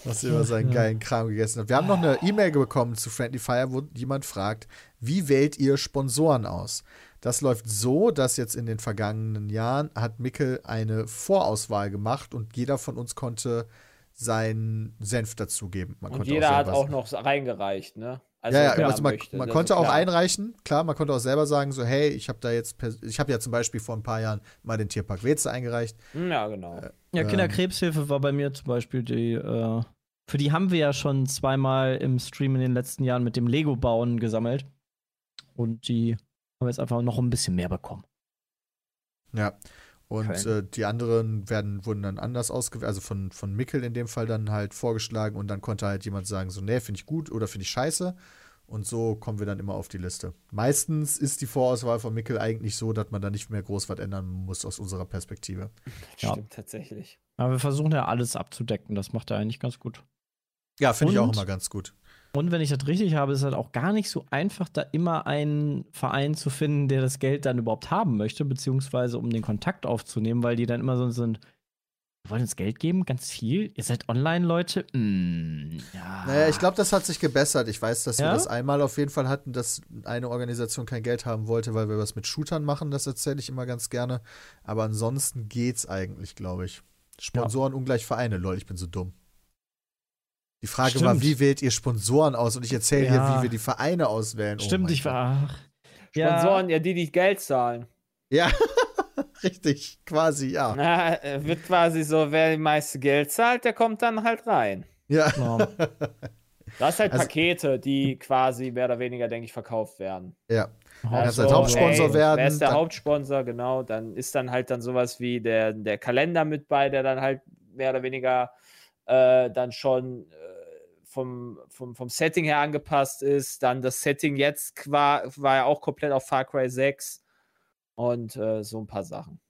Was immer seinen geilen Kram gegessen hat. Wir haben noch eine E-Mail bekommen zu Friendly Fire, wo jemand fragt, wie wählt ihr Sponsoren aus? Das läuft so, dass jetzt in den vergangenen Jahren hat Mickel eine Vorauswahl gemacht und jeder von uns konnte seinen Senf dazugeben. Man Und konnte jeder hat selber- auch noch reingereicht, ne? Also, ja, ja, also man, möchte, man das konnte auch klar. einreichen, klar, man konnte auch selber sagen, so, hey, ich habe da jetzt, ich habe ja zum Beispiel vor ein paar Jahren mal den Tierpark Weze eingereicht. Hm, Ja, genau. Ja, Ähm. Kinderkrebshilfe war bei mir zum Beispiel die, äh, für die haben wir ja schon zweimal im Stream in den letzten Jahren mit dem Lego-Bauen gesammelt. Und die haben jetzt einfach noch ein bisschen mehr bekommen. Ja. Und Okay. äh, die anderen werden, wurden dann anders ausgewählt, also von, von Mickel in dem Fall dann halt vorgeschlagen und dann konnte halt jemand sagen, so, nee, finde ich gut oder finde ich scheiße. Und so kommen wir dann immer auf die Liste. Meistens ist die Vorauswahl von Mickel eigentlich so, dass man da nicht mehr groß was ändern muss aus unserer Perspektive. Ja. Stimmt tatsächlich. Aber wir versuchen ja alles abzudecken. Das macht er eigentlich ganz gut. Ja, finde ich auch immer ganz gut. Und wenn ich das richtig habe, ist es halt auch gar nicht so einfach, da immer einen Verein zu finden, der das Geld dann überhaupt haben möchte, beziehungsweise um den Kontakt aufzunehmen, weil die dann immer so sind, wir wollen uns Geld geben, ganz viel. Ihr seid online, Leute. Mm, ja. Naja, ich glaube, das hat sich gebessert. Ich weiß, dass wir Ja? das einmal auf jeden Fall hatten, dass eine Organisation kein Geld haben wollte, weil wir was mit Shootern machen. Das erzähle ich immer ganz gerne. Aber ansonsten geht's eigentlich, glaube ich. Sponsoren ungleich Vereine, lol, ich bin so dumm. Die Frage war, Stimmt. wie wählt ihr Sponsoren aus? Und ich erzähle hier, Ja. wie wir die Vereine auswählen. Oh Stimmt, mein ich war. ach. Ja. Sponsoren, ja, die, die Geld zahlen. Ja, richtig, quasi, ja. Na, äh, wird quasi so, wer die meiste Geld zahlt, der kommt dann halt rein. Ja. Das sind halt Also- Pakete, die quasi mehr oder weniger, denke ich, verkauft werden. ja. kannst Also, halt Hauptsponsor ey, werden, Wer ist der dann- Hauptsponsor? Genau, dann ist dann halt dann sowas wie der, der Kalender mit bei, der dann halt mehr oder weniger äh, dann schon äh, vom, vom, vom Setting her angepasst ist. Dann das Setting jetzt war, war ja auch komplett auf Far Cry 6 und äh, so ein paar Sachen.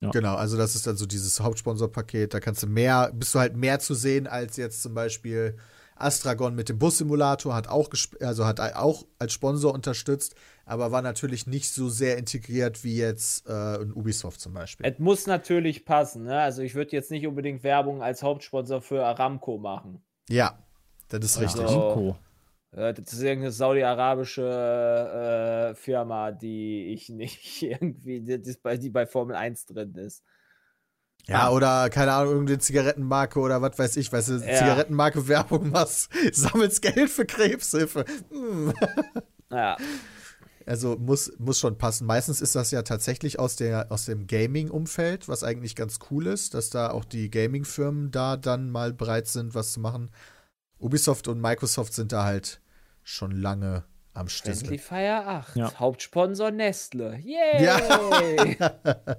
Genau, also das ist dann so dieses Hauptsponsorpaket. Da kannst du mehr, bist du halt mehr zu sehen als jetzt zum Beispiel Astragon mit dem Bussimulator, hat auch, also hat auch als Sponsor unterstützt, aber war natürlich nicht so sehr integriert wie jetzt äh, ein Ubisoft zum Beispiel. Es muss natürlich passen. Ne? Also ich würde jetzt nicht unbedingt Werbung als Hauptsponsor für Aramco machen. Ja, das ist richtig. Also- Das ist irgendeine saudi-arabische äh, Firma, die ich nicht irgendwie, die, die bei, die bei Formel 1 drin ist. Ja, oder keine Ahnung, irgendeine Zigarettenmarke oder was weiß ich, weißt du, Ja. Zigarettenmarke Werbung machst, sammelst Geld für Krebshilfe. Hm. Ja, Also muss, muss schon passen. Meistens ist das ja tatsächlich aus, der, aus dem Gaming-Umfeld, was eigentlich ganz cool ist, dass da auch die Gaming-Firmen da dann mal bereit sind, was zu machen. Ubisoft und Microsoft sind da halt schon lange am Friendly Stissel. Fire 8. Ja. Hauptsponsor Nestle. Yay! Ja.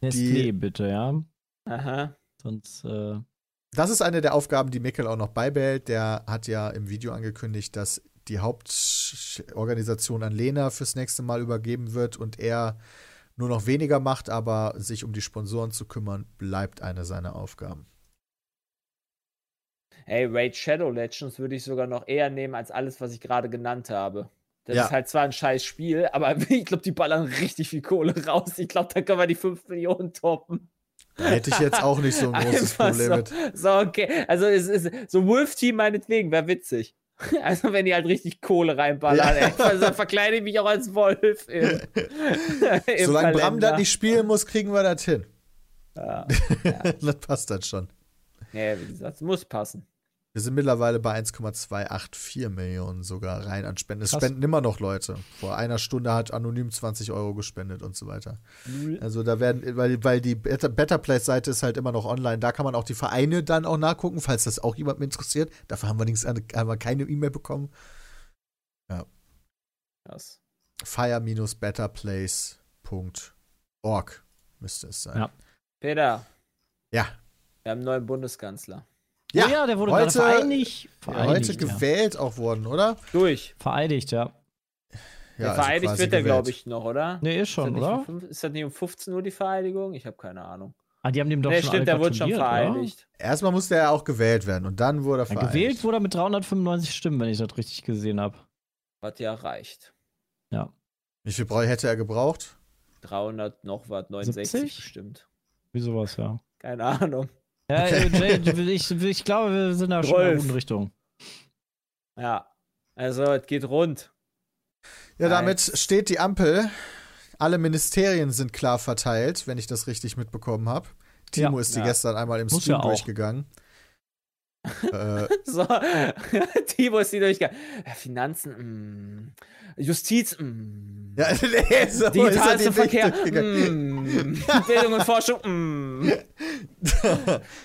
Nestlé, bitte, ja. Aha. Sonst, äh, Das ist eine der Aufgaben, die Mikkel auch noch beibehält. Der hat ja im Video angekündigt, dass die Hauptorganisation an Lena fürs nächste Mal übergeben wird und er nur noch weniger macht, aber sich um die Sponsoren zu kümmern, bleibt eine seiner Aufgaben. Ey, Raid Shadow Legends würde ich sogar noch eher nehmen als alles, was ich gerade genannt habe. Das Ja. ist halt zwar ein scheiß Spiel, aber ich glaube, die ballern richtig viel Kohle raus. Ich glaube, da können wir die 5 Millionen toppen. Da hätte ich jetzt auch nicht so ein großes Problem so, mit. So, okay. Also, es ist so Wolf Team meinetwegen, wäre witzig. Also, wenn die halt richtig Kohle reinballern, Ja. ey. Also, dann verkleide ich mich auch als Wolf. Im, im Solange Bram Kalender. das nicht spielen muss, kriegen wir das hin. Ja. das passt dann schon. Nee, wie gesagt, es muss passen. Wir sind mittlerweile bei 1,284 Millionen sogar rein an Spenden. Es Krass. spenden immer noch Leute. Vor einer Stunde hat anonym 20 Euro gespendet und so weiter. Also da werden, weil, weil die Better, Better Place-Seite ist halt immer noch online. Da kann man auch die Vereine dann auch nachgucken, falls das auch jemandem interessiert. Dafür haben wir, nichts, haben wir keine E-Mail bekommen. Krass. fire-betterplace.org müsste es sein. Ja. Peter, Ja. wir haben einen neuen Bundeskanzler. Ja, ja, der wurde heute, gerade vereinigt. heute Vereidigt, ja. gewählt auch worden, oder? Durch. Vereidigt, ja. Ja, also vereidigt quasi wird er, glaube ich, noch, oder? Nee, ist Ist schon, nicht oder? um, ist das nicht um 15 Uhr die Vereidigung? Ich habe keine Ahnung. Ah, die haben dem doch nee, schon stimmt, der wurde schon gratuliert, oder? vereidigt. Erstmal musste er auch gewählt werden und dann wurde er Ja, vereidigt. gewählt wurde er mit 395 Stimmen, wenn ich das richtig gesehen habe. Was ja reicht. Ja. Wie viel Bräu hätte er gebraucht? 300 noch was, 69 70? bestimmt. Wie sowas, ja. Keine Ahnung. Ja, ich, ich glaube, wir sind da schon in der Rolf. guten Richtung. Ja. Also, es geht rund. Ja, damit Eins. steht die Ampel. Alle Ministerien sind klar verteilt, wenn ich das richtig mitbekommen habe. Timo Ja. ist die Ja. gestern einmal im Muss Stream ja auch. Äh, So, Timo ist die durchgegangen. Finanzen, mm. Justiz, mm. ja, nee, so er Digitalster Verkehr, mm. Bildung und Forschung, mm.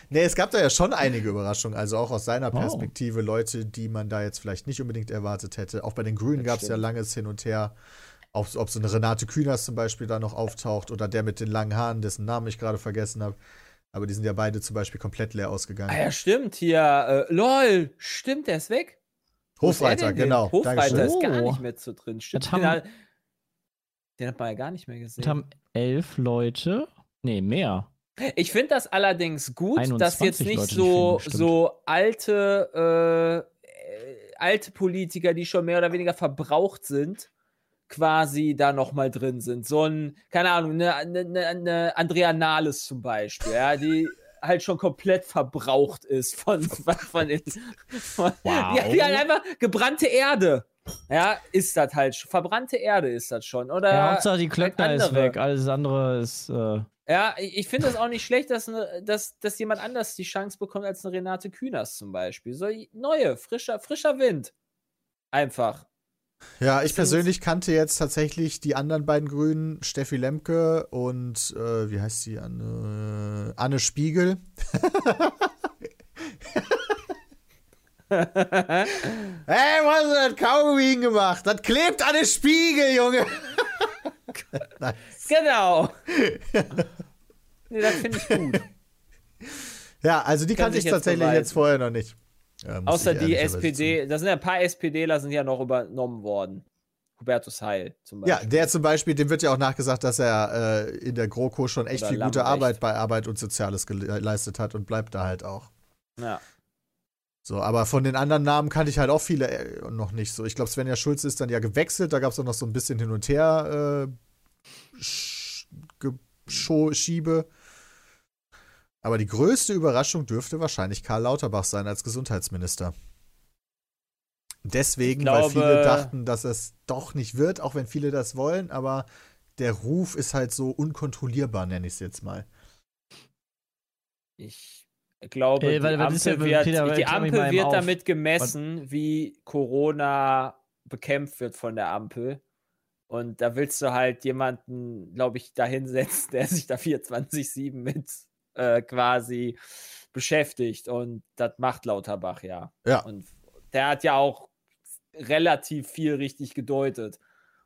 nee, es gab da ja schon einige Überraschungen, also auch aus seiner Wow. Perspektive Leute, die man da jetzt vielleicht nicht unbedingt erwartet hätte. Auch bei den Grünen gab es ja langes Hin und Her. Ob, ob so eine Renate Künast zum Beispiel da noch auftaucht oder der mit den langen Haaren, dessen Namen ich gerade vergessen habe. Aber die sind ja beide zum Beispiel komplett leer ausgegangen. Ah ja, stimmt, hier, äh, lol, stimmt, der ist weg. Er Hofreiter, genau. Hofreiter Dankeschön. ist gar Oh. nicht mehr so drin, stimmt. Das haben- den, hat- den hat man ja gar nicht mehr gesehen. Wir haben elf Leute. Nee, mehr. Ich finde das allerdings gut, dass 21 jetzt nicht Leute, so, stimmt. so alte, äh, äh, alte Politiker, die schon mehr oder weniger verbraucht sind, quasi da nochmal drin sind. So ein, keine Ahnung, eine, eine, eine- eine Andrea Nahles zum Beispiel, ja, die halt schon komplett verbraucht ist von, von, von, von Wow. ja, die halt einfach gebrannte Erde. Ja, ist das halt. schon. Verbrannte Erde ist das schon. Oder ja, Hauptsache die Klöckner ist andere. weg. Alles andere ist. Äh, ja, ich finde es auch nicht schlecht, dass, eine, dass, dass jemand anders die Chance bekommt als eine Renate Künast zum Beispiel. So neue, frischer, frischer Wind. Einfach. Ja, ich persönlich kannte jetzt tatsächlich die anderen beiden Grünen, Steffi Lemke und äh, wie heißt sie? Anne, Anne Spiegel. Hey, was hast du das Kaugummi gemacht? Das klebt an den Spiegel, Junge. Genau. nee, das finde ich gut. Ja, also die Kann kannte ich tatsächlich jetzt vorher noch nicht. Ja, Außer die SPD, da sind ja ein paar SPDler sind ja noch übernommen worden. Hubertus Heil zum Ja, Beispiel. der zum Beispiel, dem wird ja auch nachgesagt, dass er äh, in der GroKo schon echt Oder viel gute Lambrecht. Arbeit bei Arbeit und Soziales geleistet hat und bleibt da halt auch. Ja. So, aber von den anderen Namen kannte ich halt auch viele äh, noch nicht so. Ich glaube, Svenja Schulze ist dann ja gewechselt, da gab es auch noch so ein bisschen hin und her äh, Sch- Schiebe. Aber die größte Überraschung dürfte wahrscheinlich Karl Lauterbach sein als Gesundheitsminister. Deswegen, Ich weil glaube- viele dachten, dass es doch nicht wird, auch wenn viele das wollen, aber der Ruf ist halt so unkontrollierbar, nenne ich es jetzt mal. Ich glaube, Äh, die weil- ist Ampel, wird, Peter, die Ampel wird auf. damit gemessen, wie Corona bekämpft wird von der Ampel. Und da willst du halt jemanden, glaube ich, da hinsetzen, der sich da 24-7 mit äh, quasi beschäftigt. Und das macht Lauterbach ja. Ja. Und der hat ja auch relativ viel richtig gedeutet.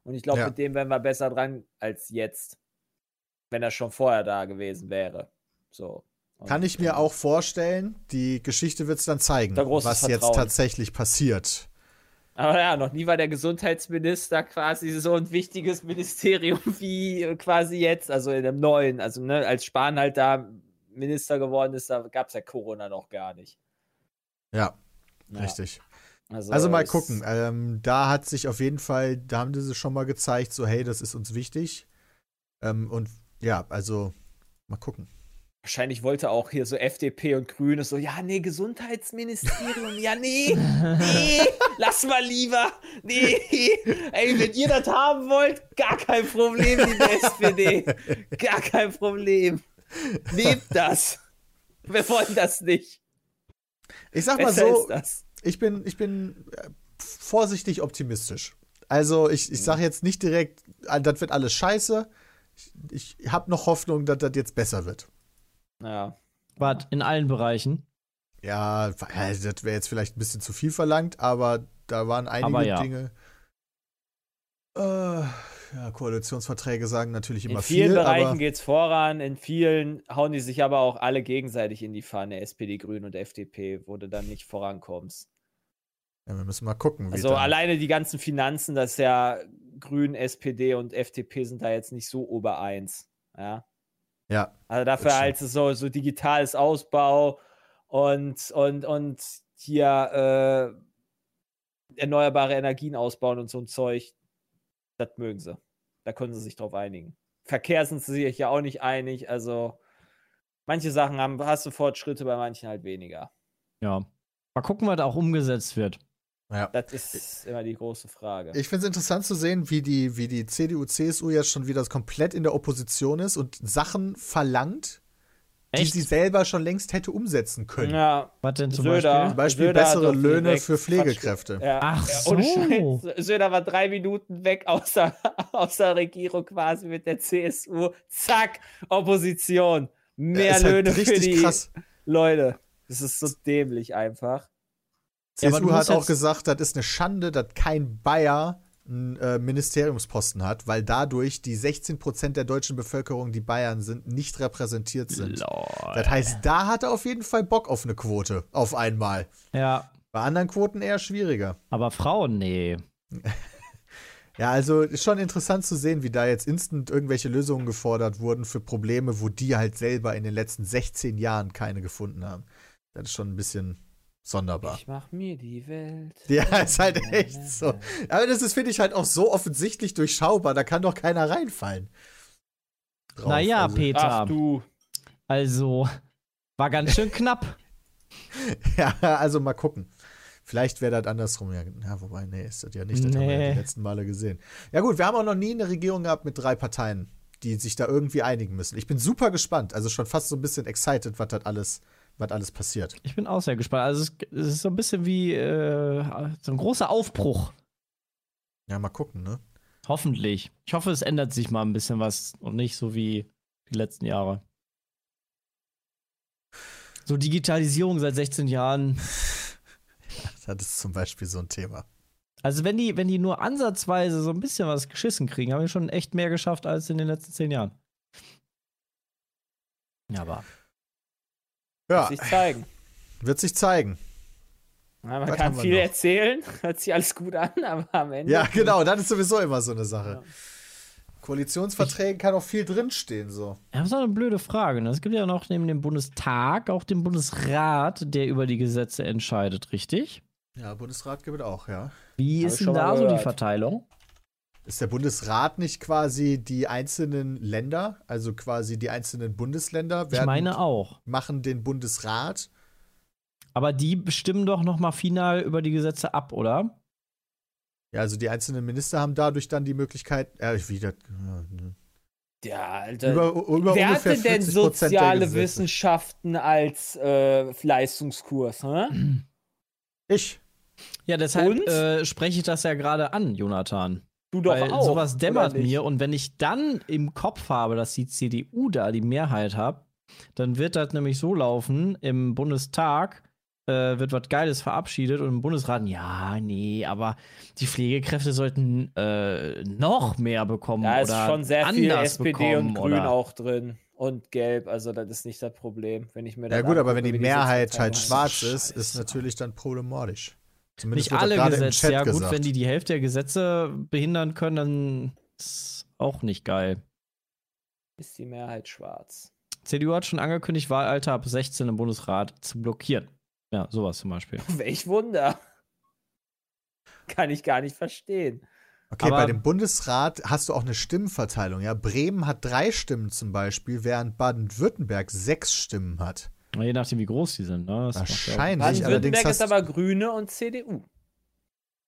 Und ich glaube, Ja. mit dem wären wir besser dran als jetzt, wenn er schon vorher da gewesen wäre. So. Und, Kann ich mir auch vorstellen, die Geschichte wird es dann zeigen, was jetzt Vertrauen. tatsächlich passiert. Aber ja, noch nie war der Gesundheitsminister quasi so ein wichtiges Ministerium wie quasi jetzt, also in dem neuen. Also, ne, als Spahn halt da Minister geworden ist, da gab es ja Corona noch gar nicht. Ja, Ja, richtig. Also, Also mal gucken. Ähm, da hat sich auf jeden Fall, da haben sie schon mal gezeigt, so hey, das ist uns wichtig. Ähm, und ja, also mal gucken. Wahrscheinlich wollte auch hier so FDP und Grüne so, ja, nee, Gesundheitsministerium, ja, nee, nee, lass mal lieber, nee, ey, wenn ihr das haben wollt, gar kein Problem, liebe SPD, gar kein Problem. Nehmt das. Wir wollen das nicht. Ich sag mal Besser so, ich bin, ich bin äh, vorsichtig optimistisch. Also ich, ich sage jetzt nicht direkt, äh, das wird alles scheiße. Ich, ich habe noch Hoffnung, dass das jetzt besser wird. Ja. was in allen Bereichen. Ja, das wäre jetzt vielleicht ein bisschen zu viel verlangt, aber da waren einige Aber ja. Dinge. Äh, ja, Koalitionsverträge sagen natürlich immer In vielen viel, Bereichen geht es voran, in vielen hauen die sich aber auch alle gegenseitig in die Pfanne, SPD, Grün und FDP, wo du dann nicht vorankommst. ja, wir müssen mal gucken. Wie Also dann- alleine die ganzen Finanzen, das ist ja Grün, SPD und FDP sind da jetzt nicht so obereins. Ja. Ja, Also dafür halt so, so digitales Ausbau und, und, und hier äh, erneuerbare Energien ausbauen und so ein Zeug. Das mögen sie. Da können sie sich drauf einigen. Verkehr sind sie sich ja auch nicht einig. Also manche Sachen haben, hast du Fortschritte, bei manchen halt weniger. Ja. Mal gucken, was auch umgesetzt wird. Ja. Das ist immer die große Frage. Ich finde es interessant zu sehen, wie die, wie die CDU, CSU jetzt schon wieder komplett in der Opposition ist und Sachen verlangt, die Echt? sie selber schon längst hätte umsetzen können. ja, Was denn zum Söder. Zum Beispiel Söder bessere Löhne für Pflegekräfte. Ja. Ach Ja, so. Scheiß. Söder war drei Minuten weg aus der, aus der Regierung quasi mit der CSU. Zack, Opposition. Mehr ist halt Löhne für richtig die krass. Leute. Das ist so dämlich einfach. Ja, aber CSU du hat auch gesagt, das ist eine Schande, dass kein Bayer einen äh, Ministeriumsposten hat, weil dadurch die 16% der deutschen Bevölkerung, die Bayern sind, nicht repräsentiert sind. Lol. Das heißt, da hat er auf jeden Fall Bock auf eine Quote, auf einmal. Ja, Bei anderen Quoten eher schwieriger. aber Frauen, nee. Ja, also ist schon interessant zu sehen, wie da jetzt instant irgendwelche Lösungen gefordert wurden für Probleme, wo die halt selber in den letzten 16 Jahren keine gefunden haben. Das ist schon ein bisschen sonderbar. Ich mach mir die Welt. Ja, ist halt echt so. Aber das ist, finde ich, halt auch so offensichtlich durchschaubar, da kann doch keiner reinfallen. Drauf. naja, also, Peter. Ach du. Also, war ganz schön knapp. Ja, also mal gucken. Vielleicht wäre das andersrum. Ja, ja, wobei, nee, ist das ja nicht. Das haben wir ja Nee. die letzten Male gesehen. Ja, gut, wir haben auch noch nie eine Regierung gehabt mit drei Parteien, die sich da irgendwie einigen müssen. Ich bin super gespannt. Also schon fast so ein bisschen excited, was das alles, was alles passiert. Ich bin auch sehr gespannt. Also, es, es ist so ein bisschen wie äh, so ein großer Aufbruch. Ja, mal gucken, ne? Hoffentlich. Ich hoffe, es ändert sich mal ein bisschen was und nicht so wie die letzten Jahre. So Digitalisierung seit 16 Jahren. Das ist zum Beispiel so ein Thema. Also wenn die, wenn die nur ansatzweise so ein bisschen was geschissen kriegen, haben wir schon echt mehr geschafft als in den letzten zehn Jahren. Ja, aber Ja, Sich zeigen. wird sich zeigen. Ja, man Was kann viel noch? erzählen, hört sich alles gut an, aber am Ende. Ja, genau, das ist sowieso immer so eine Sache. Ja. Koalitionsverträgen kann auch viel drinstehen, so. Ja, das ist auch eine blöde Frage. ne? Es gibt ja noch neben dem Bundestag auch den Bundesrat, der über die Gesetze entscheidet, richtig? Ja, Bundesrat gibt es auch, ja. Wie Hab ist ich denn da so die. Verteilung? Ist der Bundesrat nicht quasi die einzelnen Länder, also quasi die einzelnen Bundesländer Ich meine auch. machen den Bundesrat? Aber die bestimmen doch noch mal final über die Gesetze ab, oder? Ja, also die einzelnen Minister haben dadurch dann die Möglichkeit, äh, wieder, ja, ne. Ja, Alter. über, über Wer hatte denn 40% der soziale. Wissenschaften als äh, Leistungskurs? Hä? Ich. Ja, deshalb äh, spreche ich das ja gerade an, Jonathan. Du doch Weil auch. sowas dämmert mir und wenn ich dann im Kopf habe, dass die CDU da die Mehrheit hat, dann wird das nämlich so laufen, im Bundestag äh, wird was Geiles verabschiedet und im Bundesrat, ja, nee, aber die Pflegekräfte sollten äh, noch mehr bekommen Da ist oder schon sehr viel SPD und Grün oder auch drin. Und Gelb, also das ist nicht das Problem, wenn ich mir das Ja gut, aber wenn die Mehrheit halt ist. schwarz ist, ist natürlich dann problematisch. Zumindest Nicht alle Gesetze, ja gut, gesagt. wenn die die Hälfte der Gesetze behindern können, dann ist auch nicht geil. Ist die Mehrheit schwarz. CDU hat schon angekündigt, Wahlalter ab 16 im Bundesrat zu blockieren. Ja, sowas zum Beispiel. Welch Wunder. Kann ich gar nicht verstehen. Okay, Aber- bei dem Bundesrat hast du auch eine Stimmenverteilung. Ja, Bremen hat drei Stimmen zum Beispiel, während Baden-Württemberg sechs Stimmen hat. Na, Je nachdem, wie groß die sind. Ne? Das macht ja Wahrscheinlich. allerdings hast- ist aber Grüne und CDU.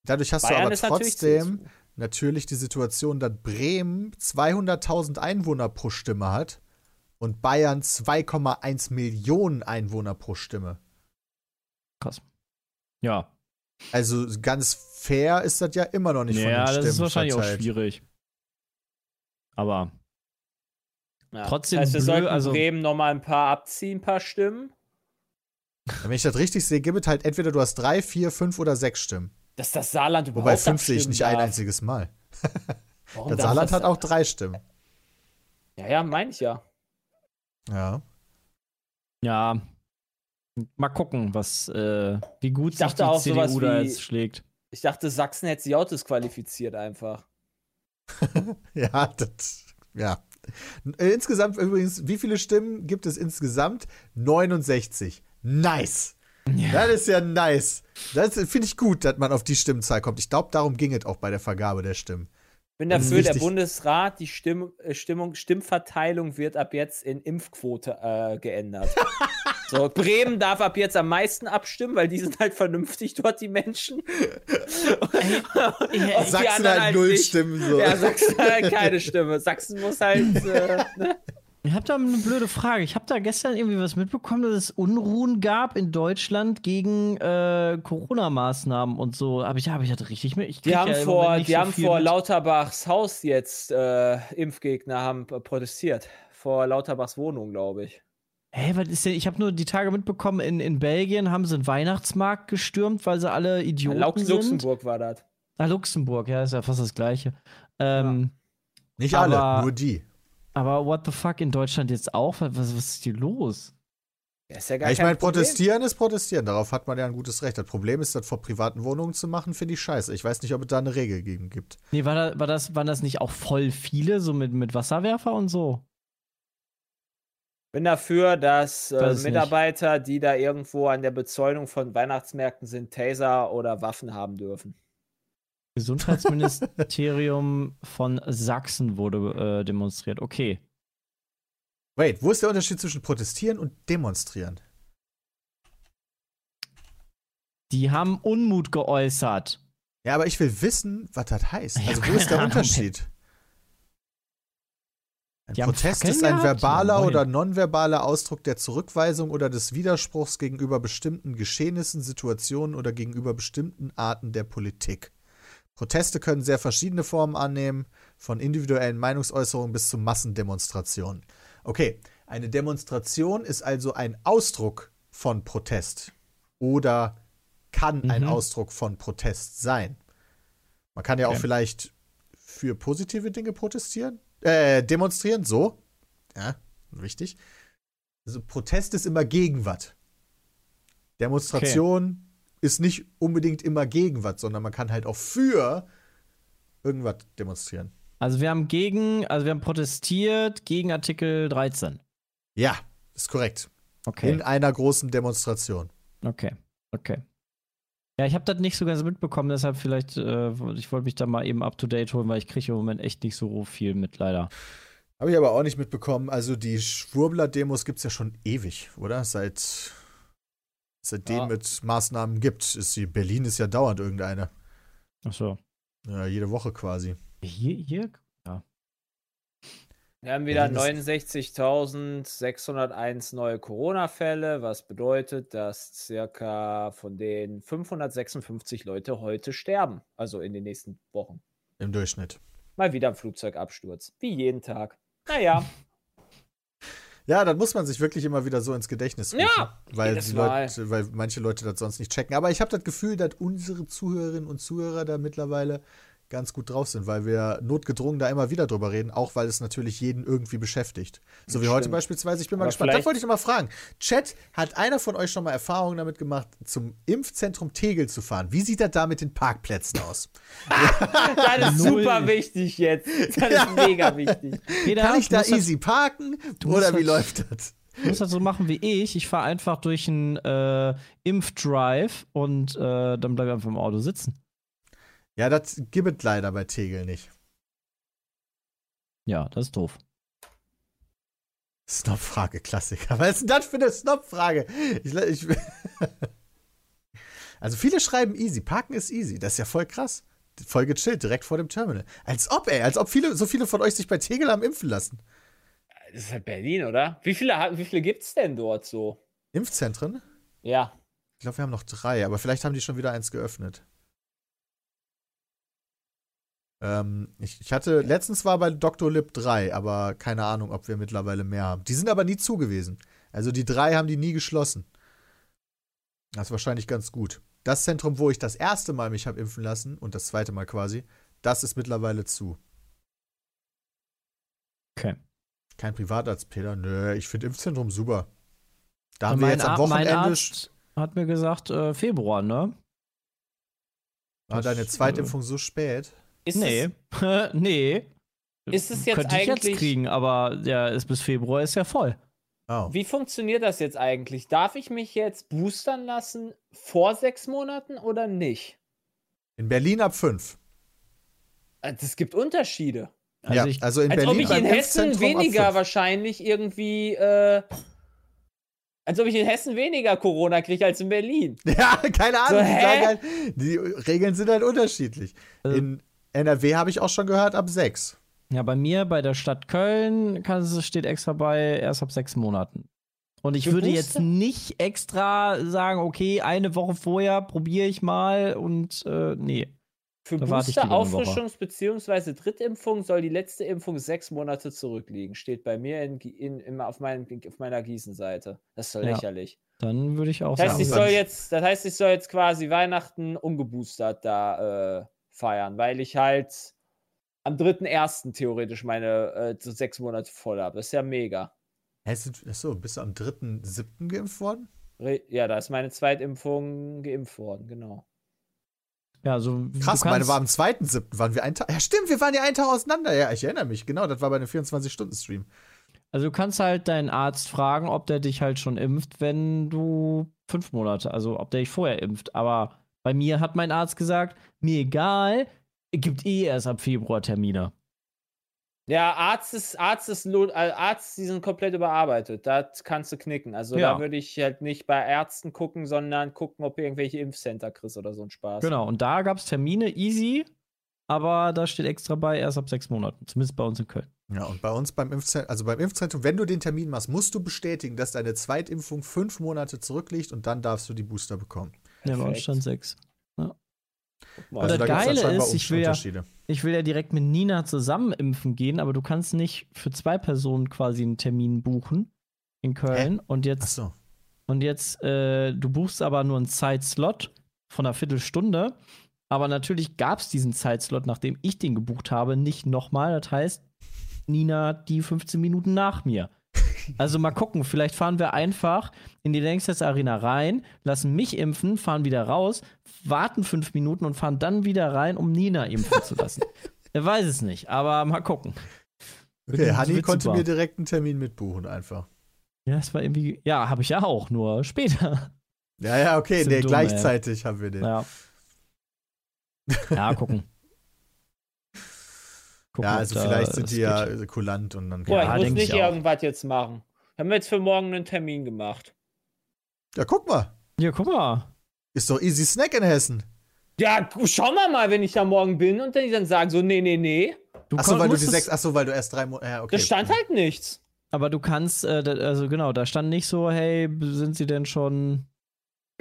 Dadurch hast du Bayern aber ist natürlich trotzdem CSU. natürlich die Situation, dass Bremen 200.000 Einwohner pro Stimme hat und Bayern 2,1 Millionen Einwohner pro Stimme. Krass. Ja, Also ganz fair ist das ja immer noch nicht von ja den das Stimmen ist wahrscheinlich verteilt. auch schwierig. Aber Ja. Trotzdem das heißt, wir sollten also- Bremen noch mal ein paar abziehen, ein paar Stimmen. Wenn ich das richtig sehe, gibt es halt entweder du hast drei, vier, fünf oder sechs Stimmen. Dass das Saarland überhaupt Wobei fünf sehe ich nicht ein darf. einziges Mal. Warum Das Saarland das- hat auch drei Stimmen. Ja, ja, meine ich ja. Ja. ja, mal gucken, was, äh, wie gut Ich sich die auch sowas CDU da jetzt schlägt. Ich dachte, Sachsen hätte sich auch disqualifiziert einfach. Ja, das. Ja. Äh, Insgesamt übrigens, wie viele Stimmen gibt es insgesamt? 69. Nice. Das ist ja nice. Das finde ich gut, dass man auf die Stimmenzahl kommt. Ich glaube, darum ging es auch bei der Vergabe der Stimmen. Bin Das ist dafür, der. Bundesrat, die Stimm, äh, Stimmung, Stimmverteilung wird ab jetzt in Impfquote äh, geändert. so, Bremen darf ab jetzt am meisten abstimmen, weil die sind halt vernünftig dort, die Menschen. Und die Sachsen anderen halt null nicht. Stimmen. So. Ja, Sachsen hat halt keine Stimme. Sachsen muss halt. Äh, ne? Ich habe da eine blöde Frage. Ich habe da gestern irgendwie was mitbekommen, dass es Unruhen gab in Deutschland gegen äh, Corona-Maßnahmen und so. Aber ich, hab ich das richtig mit? Ich Die haben ja vor, die so haben vor mit. Lauterbachs Haus jetzt äh, Impfgegner haben äh, protestiert. Vor Lauterbachs Wohnung, glaube ich. Hä, was ist denn? Ich habe nur die Tage mitbekommen, in, in Belgien haben sie einen Weihnachtsmarkt gestürmt, weil sie alle Idioten Laux- sind. Luxemburg war das. Ah, Luxemburg, ja, ist ja fast das Gleiche. Ähm, Nicht alle, nur die. Aber what the fuck in Deutschland jetzt auch? Was, was ist hier los? Ja, ist ja gar Ja, ich meine, protestieren ist protestieren. Darauf hat man ja ein gutes Recht. Das Problem ist, das vor privaten Wohnungen zu machen, finde ich scheiße. Ich weiß nicht, ob es da eine Regel gegen gibt. Nee, war, da, war das, waren das nicht auch voll viele, so mit, mit Wasserwerfer und so? Bin dafür, dass äh, es nicht. Mitarbeiter, die da irgendwo an der Bezäunung von Weihnachtsmärkten sind, Taser oder Waffen haben dürfen. Gesundheitsministerium von Sachsen wurde äh, demonstriert. Okay. Wait, wo ist der Unterschied zwischen protestieren und demonstrieren? Die haben Unmut geäußert. Ja, aber ich will wissen, was das heißt. Also, wo ist der Ahnung. Unterschied? Ein Protest Fackeln ist ein verbaler oder nonverbaler Ausdruck der Zurückweisung oder des Widerspruchs gegenüber bestimmten Geschehnissen, Situationen oder gegenüber bestimmten Arten der Politik. Proteste können sehr verschiedene Formen annehmen, von individuellen Meinungsäußerungen bis zu Massendemonstrationen. Okay, eine Demonstration ist also ein Ausdruck von Protest oder kann ein Mhm. Ausdruck von Protest sein. Man kann ja auch Okay. vielleicht für positive Dinge protestieren, äh, demonstrieren, so. Ja, wichtig. Also Protest ist immer gegen was. Demonstration ist nicht unbedingt immer gegen was, sondern man kann halt auch für irgendwas demonstrieren. Also wir haben gegen, also wir haben protestiert gegen Artikel 13. Ja, ist korrekt. Okay. In einer großen Demonstration. Okay. Okay. Ja, ich habe das nicht so ganz mitbekommen, deshalb vielleicht, äh, ich wollte mich da mal eben up to date holen, weil ich kriege im Moment echt nicht so viel mit, leider. Habe ich aber auch nicht mitbekommen. Also die Schwurbler-Demos gibt es ja schon ewig, oder? Seit seitdem Ja. es Maßnahmen gibt. Ist die, Berlin ist ja dauernd irgendeine. Achso. Ja, jede Woche quasi. Hier, hier? Wir haben wieder Berlin ist- 69.601 neue Corona-Fälle, was bedeutet, dass circa von den 556 Leute heute sterben. Also in den nächsten Wochen. Im Durchschnitt. Mal wieder ein Flugzeugabsturz. Wie jeden Tag. Naja, Ja, dann muss man sich wirklich immer wieder so ins Gedächtnis rufen. Ja, weil. Leute, weil manche Leute das sonst nicht checken. Aber ich habe das Gefühl, dass unsere Zuhörerinnen und Zuhörer da mittlerweile ganz gut drauf sind, weil wir notgedrungen da immer wieder drüber reden, auch weil es natürlich jeden irgendwie beschäftigt. So wie heute Stimmt. beispielsweise. Ich bin mal Aber gespannt. Das vielleicht- wollte ich noch mal fragen. Chat, hat einer von euch schon mal Erfahrungen damit gemacht, zum Impfzentrum Tegel zu fahren? Wie sieht das da mit den Parkplätzen aus? das ist super wichtig jetzt. Das ist mega wichtig. Peter, Kann ich da easy parken? Oder wie das- läuft das? Du musst das so machen wie ich. Ich fahre einfach durch einen äh, Impfdrive und äh, dann bleibe ich einfach im Auto sitzen. Ja, das gibt es leider bei Tegel nicht. Ja, das ist doof. Snob-Frage, Klassiker. Was ist denn das für eine Snob-Frage? Ich, ich, also viele schreiben easy. Parken ist easy. Das ist ja voll krass. Voll gechillt, direkt vor dem Terminal. Als ob, ey, als ob viele, so viele von euch sich bei Tegel haben impfen lassen. Das ist halt Berlin, oder? Wie viele, wie viele gibt es denn dort so? Impfzentren? Ja. Ich glaube, wir haben noch drei, aber vielleicht haben die schon wieder eins geöffnet. Ähm, ich, ich hatte, letztens war bei Dr. Lip 3, aber keine Ahnung, ob wir mittlerweile mehr haben. Die sind aber nie zu gewesen. Also die drei haben die nie geschlossen. Das ist wahrscheinlich ganz gut. Das Zentrum, wo ich das erste Mal mich habe impfen lassen und das zweite Mal quasi, das ist mittlerweile zu. Okay. Kein Privatarzt, Peter. Nö, ich finde Impfzentrum super. Da haben wir mein, jetzt am Ar- mein Wochenende. Arzt hat mir gesagt, äh, Februar, ne? War deine Das, Zweitimfung so spät? Ist nee. Es, nee. Ist es jetzt Könnte ich jetzt kriegen, aber ja, ist bis Februar ist ja voll. Oh. wie funktioniert das jetzt eigentlich? Darf ich mich jetzt boostern lassen vor sechs Monaten oder nicht? In Berlin ab fünf. Es gibt Unterschiede. Also ja, ich- also in Als Berlin ob ich in Hessen weniger wahrscheinlich irgendwie, äh, als ob ich in Hessen weniger Corona kriege als in Berlin. Ja, keine Ahnung. So, die, halt, die Regeln sind halt unterschiedlich. Also- In NRW habe ich auch schon gehört, ab sechs. Ja, bei mir, bei der Stadt Köln, kann, es- steht extra bei erst ab sechs Monaten. Und ich würde Booster? jetzt nicht extra sagen, okay, eine Woche vorher probiere ich mal und äh, nee. Für Woche. Booster-Auffrischungs- bzw. Drittimpfung soll die letzte Impfung sechs Monate zurückliegen. Steht bei mir in, in, in, auf, meinem, auf meiner Gießen-Seite. Das ist doch Ja. lächerlich. Dann würde ich auch Das heißt, sagen. ich soll jetzt, das heißt, ich soll jetzt quasi Weihnachten ungeboostert da äh, feiern, weil ich halt am 3.1. theoretisch meine äh, so sechs Monate voll habe. Das ist ja mega. Achso, bist du am 3.7. geimpft worden? Re- Ja, da ist meine Zweitimpfung geimpft worden, genau. ja, so, Krass, meine war am 2.7. Waren wir einen Tag. Ja, stimmt, wir waren ja einen Tag auseinander. Ja, ich erinnere mich. Genau, das war bei einem 24-Stunden-Stream. Also du kannst halt deinen Arzt fragen, ob der dich halt schon impft, wenn du fünf Monate, also ob der dich vorher impft. Aber bei mir hat mein Arzt gesagt, mir egal, gibt eh erst ab Februar Termine. Ja, Arzt ist, Arzt ist, äh, Arzt, die sind komplett überarbeitet. Da kannst du knicken. Also Ja. da würde ich halt nicht bei Ärzten gucken, sondern gucken, ob du irgendwelche Impfcenter kriegst oder so ein Spaß. Genau, und da gab es Termine, easy, aber da steht extra bei erst ab sechs Monaten, zumindest bei uns in Köln. Ja, und bei uns beim Impfzentrum, also beim Impfzentrum, wenn du den Termin machst, musst du bestätigen, dass deine Zweitimpfung fünf Monate zurückliegt und dann darfst du die Booster bekommen. Ja, bei uns stand sechs. Guck mal. Und das da Geile ist, ich will ja-. Ich will ja direkt mit Nina zusammen impfen gehen, aber du kannst nicht für zwei Personen quasi einen Termin buchen in Köln. Und jetzt Achso. Und jetzt, äh, du buchst aber nur einen Zeitslot von einer Viertelstunde. Aber natürlich gab es diesen Zeitslot, nachdem ich den gebucht habe, nicht nochmal. Das heißt, Nina die 15 Minuten nach mir. Also mal gucken, vielleicht fahren wir einfach in die Längstest Arena rein, lassen mich impfen, fahren wieder raus, warten fünf Minuten und fahren dann wieder rein, um Nina impfen zu lassen. Er weiß es nicht, aber mal gucken. Okay, Hanni konnte mir direkt einen Termin mitbuchen einfach. Ja, es war irgendwie, ja, habe ich ja auch, nur später. Ja, ja, okay, nee, dumm, gleichzeitig haben wir den. Ja, Ja. Ja, gucken. Gucken, ob also vielleicht sind die ja geht. äh, kulant und dann Boah, Ja, ich muss denk nicht ich auch. irgendwas jetzt machen. Haben wir jetzt für morgen einen Termin gemacht. Ja, guck mal. Ja, guck mal. Ist doch easy Snack in Hessen. Ja, schauen wir mal, wenn ich da morgen bin und dann die dann sagen so, nee, nee, nee. Du Achso, weil du die sechs, achso, weil du erst drei Monate. Ja, okay. Da stand halt nichts. Aber du kannst, äh, da, also genau, da stand nicht so, hey, sind sie denn schon.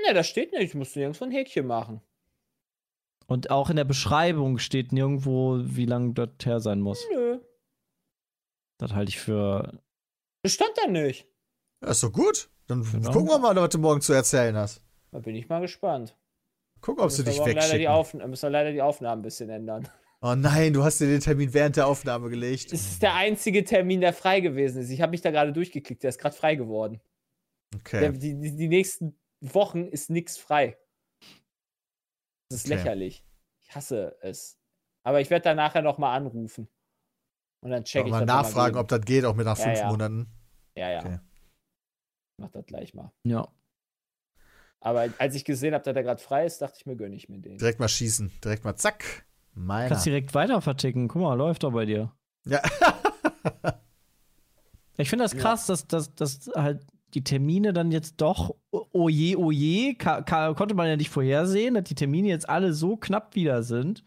Ne, da steht nicht. Ich musste nirgendwo ein Häkchen machen. Und auch in der Beschreibung steht nirgendwo, wie lange das her sein muss. Nö. Das halte ich für. Das stand da nicht. Ja, ist doch gut. Dann Genau. gucken wir mal, was du morgen zu erzählen hast. Da bin ich mal gespannt. Guck, ob sie dich leider wegschicken. Aufn- müssen wir leider die Aufnahmen ein bisschen ändern. Oh nein, du hast dir den Termin während der Aufnahme gelegt. Es ist der einzige Termin, der frei gewesen ist. Ich habe mich da gerade durchgeklickt. Der ist gerade frei geworden. Der, Okay. die, die, die nächsten Wochen ist nichts frei. Das ist Okay. lächerlich. Ich hasse es. Aber ich werde da nachher noch mal anrufen. Und dann check Check ich mal nachfragen, mal ob das geht, auch mit nach Ja, fünf ja. Monaten. Ja, ja. Okay. Mach das gleich mal. Ja. Aber als ich gesehen habe, dass er gerade frei ist, dachte ich mir, gönne ich mir den. Direkt mal schießen. Direkt mal zack. Meiner. Kannst direkt weiter verticken. Guck mal, läuft doch bei dir. Ja. Ich finde das Ja. krass, dass, dass, dass halt die Termine dann jetzt doch, oh oh je, oh je, konnte man ja nicht vorhersehen, dass die Termine jetzt alle so knapp wieder sind,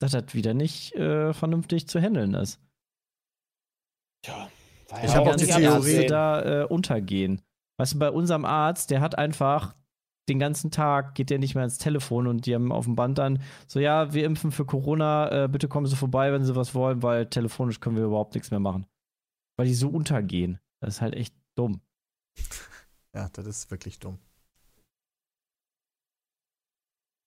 dass das wieder nicht äh, vernünftig zu handeln ist. Tja, war Ich ja hab auch nicht die Theorie- da äh, untergehen. Weißt du, bei unserem Arzt, der hat einfach den ganzen Tag geht der nicht mehr ans Telefon und die haben auf dem Band dann so, ja, wir impfen für Corona, äh, bitte kommen Sie vorbei, wenn Sie was wollen, weil telefonisch können wir überhaupt nichts mehr machen. Weil die so untergehen. Das ist halt echt dumm. Ja, das ist wirklich dumm.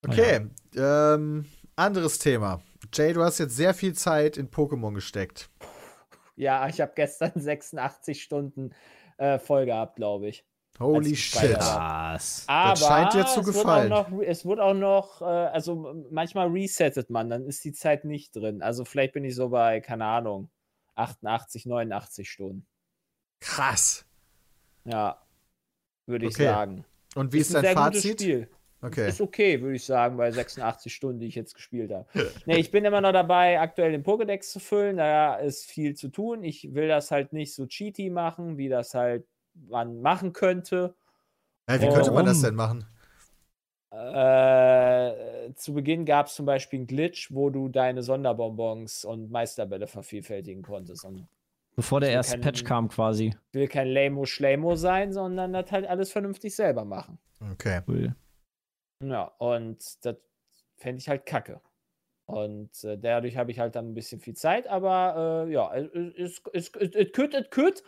Ah, Okay, ähm, anderes Thema. Jay, du hast jetzt sehr viel Zeit in Pokémon gesteckt. Ja, ich habe gestern 86 Stunden äh, voll gehabt, glaube ich. Holy shit. Was? Aber scheint dir zu es gefallen. Wird auch noch, es wird auch noch, äh, also manchmal resettet man, dann ist die Zeit nicht drin. Also vielleicht bin ich so bei, keine Ahnung, 88, 89 Stunden. Krass. Ja, würde ich Okay. sagen. Und wie ist, ein dein Fazit? Spiel. Okay. Ist okay, würde ich sagen, bei 86 Stunden, die ich jetzt gespielt habe. nee, ich bin immer noch dabei, aktuell den Pokédex zu füllen. Da ist viel zu tun. Ich will das halt nicht so cheaty machen, wie das halt man machen könnte. Ja, wie könnte man das denn machen? Äh, zu Beginn gab es zum Beispiel einen Glitch, wo du deine Sonderbonbons und Meisterbälle vervielfältigen konntest. Und Bevor der erste kein- Patch kam quasi. ich will kein Lamo-Schlamo sein, sondern das halt alles vernünftig selber machen. Okay. Cool. Ja, und das fände ich halt kacke. Und äh, dadurch habe ich halt dann ein bisschen viel Zeit, aber äh, ja, es es- es- could.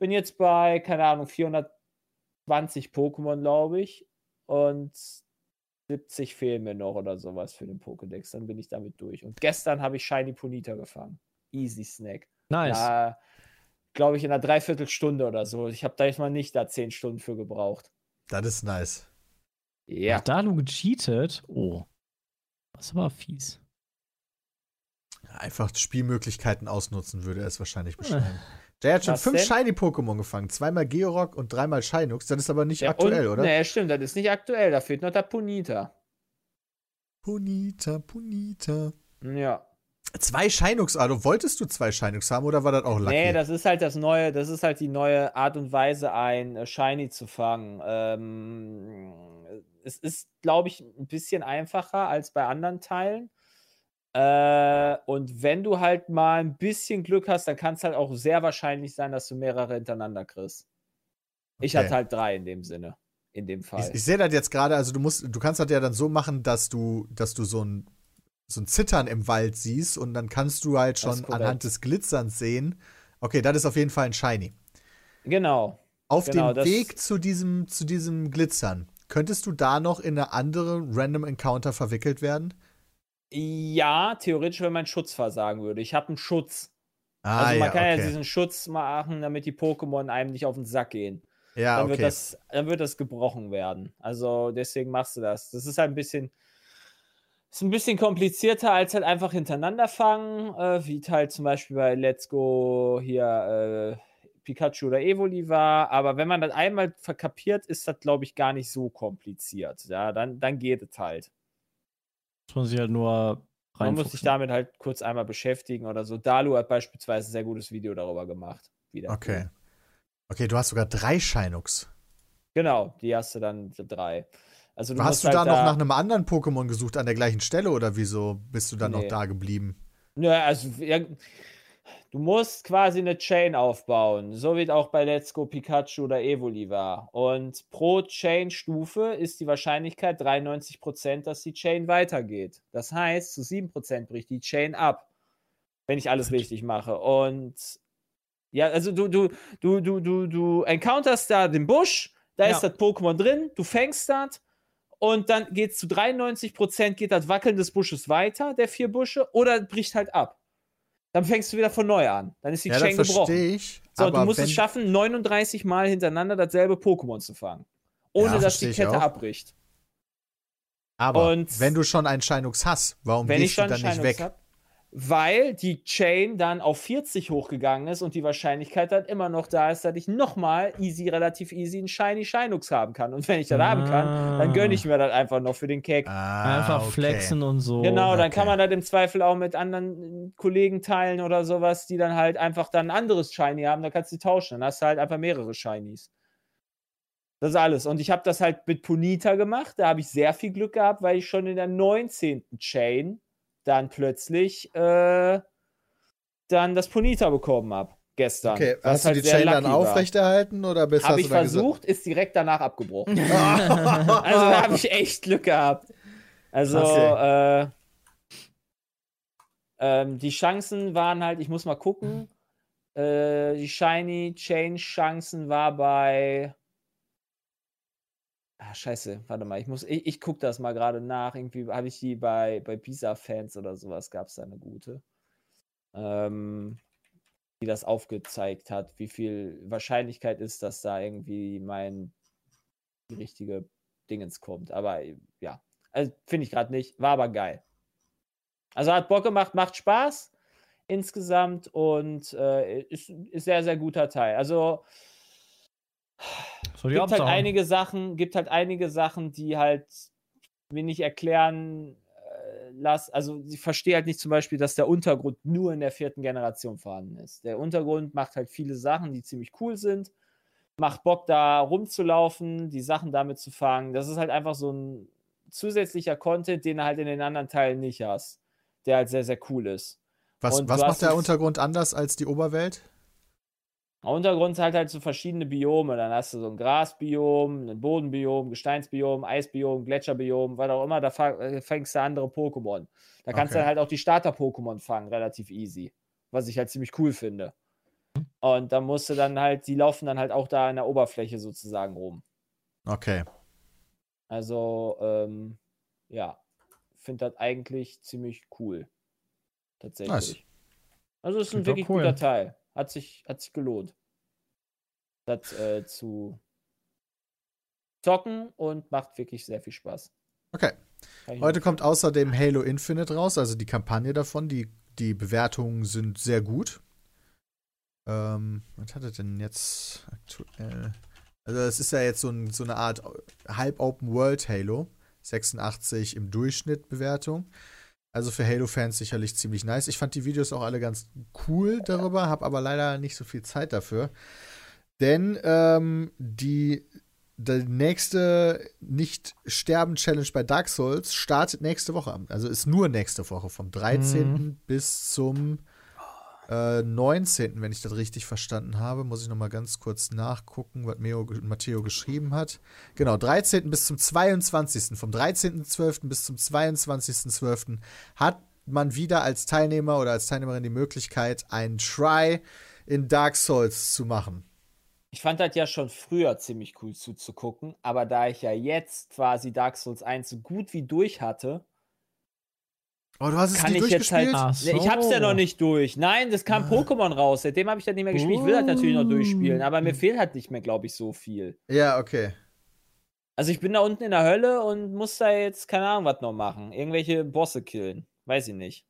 Bin jetzt bei, keine Ahnung, 420 Pokémon, glaube ich. Und 70 fehlen mir noch oder sowas für den Pokédex. Dann bin ich damit durch. Und gestern habe ich Shiny Ponita gefangen. Easy Snack. Nice. Ja, glaube ich, in einer Dreiviertelstunde oder so. Ich habe da jetzt mal nicht da 10 Stunden für gebraucht. Das ist nice. Ja. Hat Dalu gecheatet? Oh. Das ist aber fies. Einfach Spielmöglichkeiten ausnutzen, würde er es wahrscheinlich beschreiben. Der hat schon Was fünf? Shiny-Pokémon gefangen. Zweimal Georock und dreimal Shinux. Das ist aber nicht Ja, aktuell, und, oder? Nee, stimmt, das ist nicht aktuell. Da fehlt noch der Punita. Punita, Punita. Ja. Zwei Shinux, also wolltest du zwei Shinux haben oder war das auch Lucky? Nee, das ist halt das neue, das ist halt die neue Art und Weise, ein äh, Shiny zu fangen. Ähm, es ist, glaube ich, ein bisschen einfacher als bei anderen Teilen. Äh, und wenn du halt mal ein bisschen Glück hast, dann kann es halt auch sehr wahrscheinlich sein, dass du mehrere hintereinander kriegst. Ich Okay. hatte halt drei in dem Sinne. In dem Fall. Ich, ich sehe das jetzt gerade, also du musst, du kannst das ja dann so machen, dass du, dass du so ein, so ein Zittern im Wald siehst und dann kannst du halt schon anhand des Glitzerns sehen. Okay, das ist auf jeden Fall ein Shiny. genau. Auf Genau, dem Weg zu diesem, zu diesem Glitzern, könntest du da noch in eine andere Random Encounter verwickelt werden? Ja, theoretisch, wenn mein Schutz versagen würde. Ich habe einen Schutz. Ah, also man ja, kann ja okay. diesen Schutz machen, damit die Pokémon einem nicht auf den Sack gehen. ja, dann, okay. wird das, dann wird das gebrochen werden. Also deswegen machst du das. Das ist halt ein bisschen, ist ein bisschen komplizierter als halt einfach hintereinander fangen, äh, wie halt zum Beispiel bei Let's Go hier äh, Pikachu oder Evoli war. Aber wenn man das einmal verkapiert, ist das, glaube ich, gar nicht so kompliziert. Ja, dann, dann geht es halt. Muss man sich halt nur Man muss sich damit halt kurz einmal beschäftigen oder so. Dalu hat beispielsweise ein sehr gutes Video darüber gemacht. Wie das Okay. Okay, du hast sogar drei Shinux. Genau, die hast du dann drei. Also du Hast du halt da noch nach einem anderen Pokémon gesucht an der gleichen Stelle oder wieso bist du dann noch Nee. da geblieben? Nö, also ja, du musst quasi eine Chain aufbauen, so wie es auch bei Let's Go Pikachu oder Evoli war. Und pro Chain-Stufe ist die Wahrscheinlichkeit 93%, dass die Chain weitergeht. Das heißt, zu 7% bricht die Chain ab, wenn ich alles richtig mache. Und ja, also du, du, du, du, du, du encounterst da den Busch, da Ja. ist das Pokémon drin, du fängst das und dann geht zu 93% geht das Wackeln des Busches weiter, der vier Busche, oder bricht halt ab. Dann fängst du wieder von neu an. Dann ist die ja, Chain das gebrochen. ich. So, aber du musst es schaffen, 39 Mal hintereinander dasselbe Pokémon zu fangen. Ohne Ja, dass die Kette abbricht. Aber und- wenn du schon einen Shinux hast, warum gehst du dann nicht weg? hab, weil die Chain dann auf 40 hochgegangen ist und die Wahrscheinlichkeit dann immer noch da ist, dass ich nochmal easy, relativ easy einen Shiny Shinux haben kann. Und wenn ich das haben kann, dann gönne ich mir das einfach noch für den Cake. Ah, Einfach okay. flexen und so. Genau, dann okay. kann man das im Zweifel auch mit anderen Kollegen teilen oder sowas, die dann halt einfach dann ein anderes Shiny haben, dann kannst du die tauschen. Dann hast du halt einfach mehrere Shinies. Das ist alles. Und ich habe das halt mit Punita gemacht. Da habe ich sehr viel Glück gehabt, weil ich schon in der 19. Chain dann plötzlich äh, dann das Punita bekommen habe. Gestern. Okay, was hast du halt die Chain dann aufrechterhalten oder bist Habe hast ich versucht, ist direkt danach abgebrochen. Also da habe ich echt Glück gehabt. Also, äh, ähm, die Chancen waren halt, ich muss mal gucken. Äh, die Shiny Change Chancen war bei. Ah, scheiße, warte mal, ich muss, ich, ich gucke das mal gerade nach. Irgendwie habe ich die bei, bei Pisa-Fans oder sowas, gab es da eine gute. Ähm, die das aufgezeigt hat, wie viel Wahrscheinlichkeit ist, dass da irgendwie mein richtige Dingens kommt. Aber ja, also finde ich gerade nicht, war aber geil. Also hat Bock gemacht, macht Spaß insgesamt und äh, ist, ist sehr, sehr guter Teil. Also So die gibt halt einige Sachen, gibt halt einige Sachen, die halt mir nicht erklären äh, lass, also ich verstehe halt nicht zum Beispiel, dass der Untergrund nur in der vierten Generation vorhanden ist. Der Untergrund macht halt viele Sachen, die ziemlich cool sind. Macht Bock, da rumzulaufen, die Sachen damit zu fangen. Das ist halt einfach so ein zusätzlicher Content, den du halt in den anderen Teilen nicht hast, der halt sehr, sehr cool ist. Was, Und was macht der Untergrund anders als die Oberwelt? Untergrund hat halt so verschiedene Biome. Dann hast du so ein Grasbiom, ein Bodenbiom, Gesteinsbiom, Eisbiom, Gletscherbiom, was auch immer. Da äh, fängst du andere Pokémon. Da kannst du Okay. dann halt auch die Starter-Pokémon fangen, relativ easy. Was ich halt ziemlich cool finde. Und dann musst du dann halt, die laufen dann halt auch da in der Oberfläche sozusagen rum. Okay. Also, ähm, ja, finde das eigentlich ziemlich cool. Tatsächlich. Nice. Also, es ist ein Klingt wirklich cool. guter Teil. Hat sich, hat sich gelohnt. Das äh, zu zocken und macht wirklich sehr viel Spaß. Okay. Heute kommt außerdem Halo Infinite raus, also die Kampagne davon. Die, die Bewertungen sind sehr gut. Ähm, was hat er denn jetzt aktuell? Also, es ist ja jetzt so, ein, so eine Art halb-Open World Halo. 86 im Durchschnitt Bewertung. Also für Halo-Fans sicherlich ziemlich nice. Ich fand die Videos auch alle ganz cool darüber, habe aber leider nicht so viel Zeit dafür. Denn ähm, die, die nächste Nicht-Sterben-Challenge bei Dark Souls startet nächste Woche. Also ist nur nächste Woche, vom 13. bis zum äh, 19., wenn ich das richtig verstanden habe. Muss ich noch mal ganz kurz nachgucken, was Meo, Matteo geschrieben hat. Genau, 13. bis zum 22. Vom 13.12. bis zum 22.12. hat man wieder als Teilnehmer oder als Teilnehmerin die Möglichkeit, einen Try in Dark Souls zu machen. Ich fand das ja schon früher ziemlich cool zuzugucken, aber da ich ja jetzt quasi Dark Souls 1 so gut wie durch hatte, Oh, du hast es kann nicht ich jetzt halt. Nee, Ich hab's ja so. noch nicht durch. Nein, das kam Pokémon raus. Seitdem habe ich das nicht mehr gespielt. Ich will das natürlich noch durchspielen, aber mir fehlt halt nicht mehr, glaube ich, so viel. Ja, okay. Also ich bin da unten in der Hölle und muss da jetzt, keine Ahnung, was noch machen. Irgendwelche Bosse killen. Weiß ich nicht.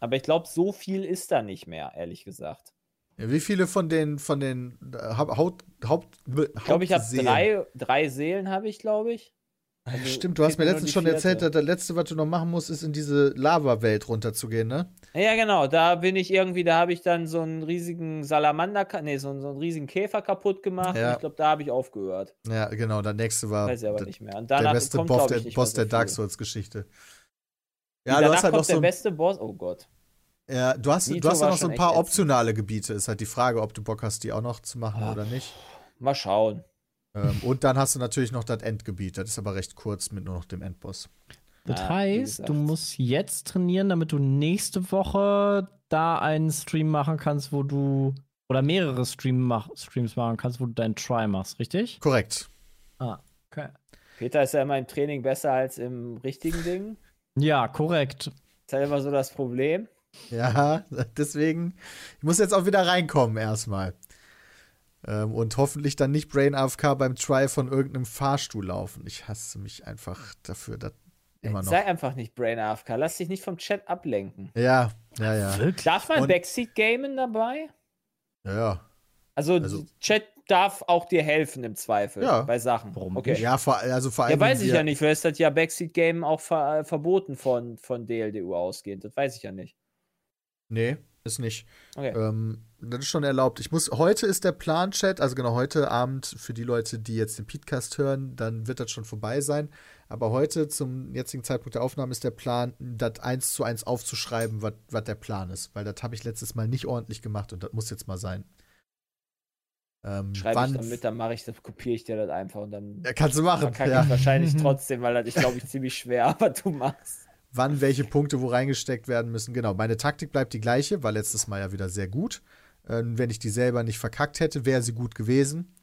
Aber ich glaube, so viel ist da nicht mehr, ehrlich gesagt. Ja, Wie viele von den von den äh, Haupt Haupt Haupt Ich glaube, ich habe drei, drei Seelen, habe ich, glaube ich. Also Stimmt, du hast mir letztens schon erzählt, dass das letzte, was du noch machen musst, ist in diese Lava-Welt runterzugehen, ne? Ja, genau. Da bin ich irgendwie, da habe ich dann so einen riesigen Salamander, nee, so, einen- so einen riesigen Käfer kaputt gemacht. Ja. Und ich glaube, da habe ich aufgehört. Ja, genau, der nächste war Weiß ich aber der, nicht mehr. Und der beste kommt, Boss, der, Boss der Dark. Souls-Geschichte. Ja, du hast halt noch der so, beste Boss. Oh Gott. ja, du hast, du hast ja noch so ein paar optionale Gebiete. Ist halt die Frage, ob du Bock hast, die auch noch zu machen Ah. oder nicht. Mal schauen. Ähm, und dann hast du natürlich noch das Endgebiet. Das ist aber recht kurz mit nur noch dem Endboss. Das Ja, wie heißt, du musst jetzt trainieren, damit du nächste Woche da einen Stream machen kannst, wo du oder mehrere Stream mach, Streams machen kannst, wo du deinen Try machst, richtig? Korrekt. Ah, okay. Peter ist ja immer im Training besser als im richtigen Ding. Ja, korrekt. ist halt immer so das Problem. Ja, deswegen, ich muss jetzt auch wieder reinkommen erstmal. Ähm, und hoffentlich dann nicht Brain AFK beim Try von irgendeinem Fahrstuhl laufen. Ich hasse mich einfach dafür, dass immer noch. Sei einfach nicht Brain AFK. Lass dich nicht vom Chat ablenken. Ja, ja, ja. Darf man Und- Backseat gamen dabei? Ja, ja. Also, Also- Chat darf auch dir helfen im Zweifel Ja. bei Sachen. Warum okay. Ja, vor, also vor allem. Ja, weiß ich ja nicht. Vielleicht ist das ja Backseat Game auch ver äh, verboten von, von DLDU ausgehend. Das weiß ich ja nicht. Nee, ist nicht. Okay. Ähm, das ist schon erlaubt. Ich muss, heute ist der Plan-Chat, also genau heute Abend für die Leute, die jetzt den Podcast hören, dann wird das schon vorbei sein. Aber heute, zum jetzigen Zeitpunkt der Aufnahme, ist der Plan, das eins zu eins aufzuschreiben, was der Plan ist. Weil das habe ich letztes Mal nicht ordentlich gemacht und das muss jetzt mal sein. Ähm, Schreibe ich dann mit, dann mache ich das, kopiere ich dir das einfach und dann ja, kannst du machen. verkacke Ja. ich wahrscheinlich trotzdem, weil das ist, glaube ich, ziemlich schwer, aber du machst. Wann welche Punkte wo reingesteckt werden müssen. Genau, meine Taktik bleibt die gleiche, war letztes Mal ja wieder sehr gut. Ähm, wenn ich die selber nicht verkackt hätte, wäre sie gut gewesen.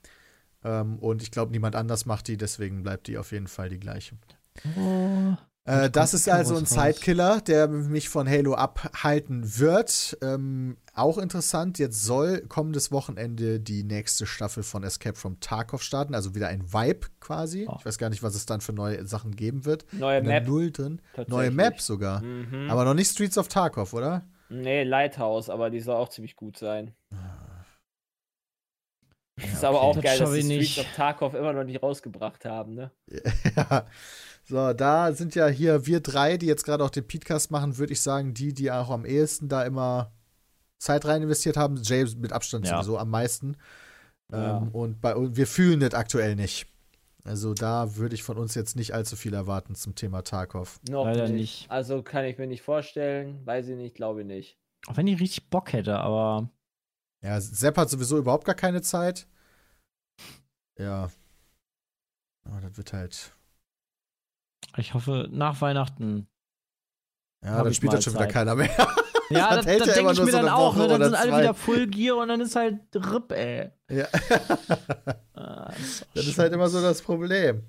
Ähm, und ich glaube, niemand anders macht die, deswegen bleibt die auf jeden Fall die gleiche. Oh. Äh, das ist also ein. Zeitkiller, der mich von Halo abhalten wird. Ähm, auch interessant, jetzt soll kommendes Wochenende die nächste Staffel von Escape from Tarkov starten, also wieder ein Vibe quasi. Oh. Ich weiß gar nicht, was es dann für neue Sachen geben wird. Neue Map. Null drin. Neue. Map sogar. Mhm. Aber noch nicht Streets of Tarkov, oder? nee, Lighthouse, aber die soll auch ziemlich gut sein. Das ist aber auch Das geil, dass die Streets nicht. of Tarkov immer noch nicht rausgebracht haben, ne? ja. So, da sind ja hier wir drei, die jetzt gerade auch den Podcast machen, würde ich sagen, die, die auch am ehesten da immer Zeit rein investiert haben. Jay mit Abstand Ja. sowieso am meisten. Ja. Ähm, und bei uns, wir fühlen das aktuell nicht. Also da würde ich von uns jetzt nicht allzu viel erwarten zum Thema Tarkov. Noch Leider nicht. nicht. Also kann ich mir nicht vorstellen. Weiß ich nicht, glaube ich nicht. Auch wenn ich richtig Bock hätte, aber Ja, Sepp hat sowieso überhaupt gar keine Zeit. Ja. Aber das wird halt. ich hoffe, nach Weihnachten. Ja, dann spielt das schon wieder Zeit. keiner mehr. Ja, Das das, das ja denke ich mir so dann auch. Ne? Dann sind alle zwei. wieder Full Gear und dann ist halt RIP, ey. ja. Ah, das ist, Das ist halt immer so das Problem.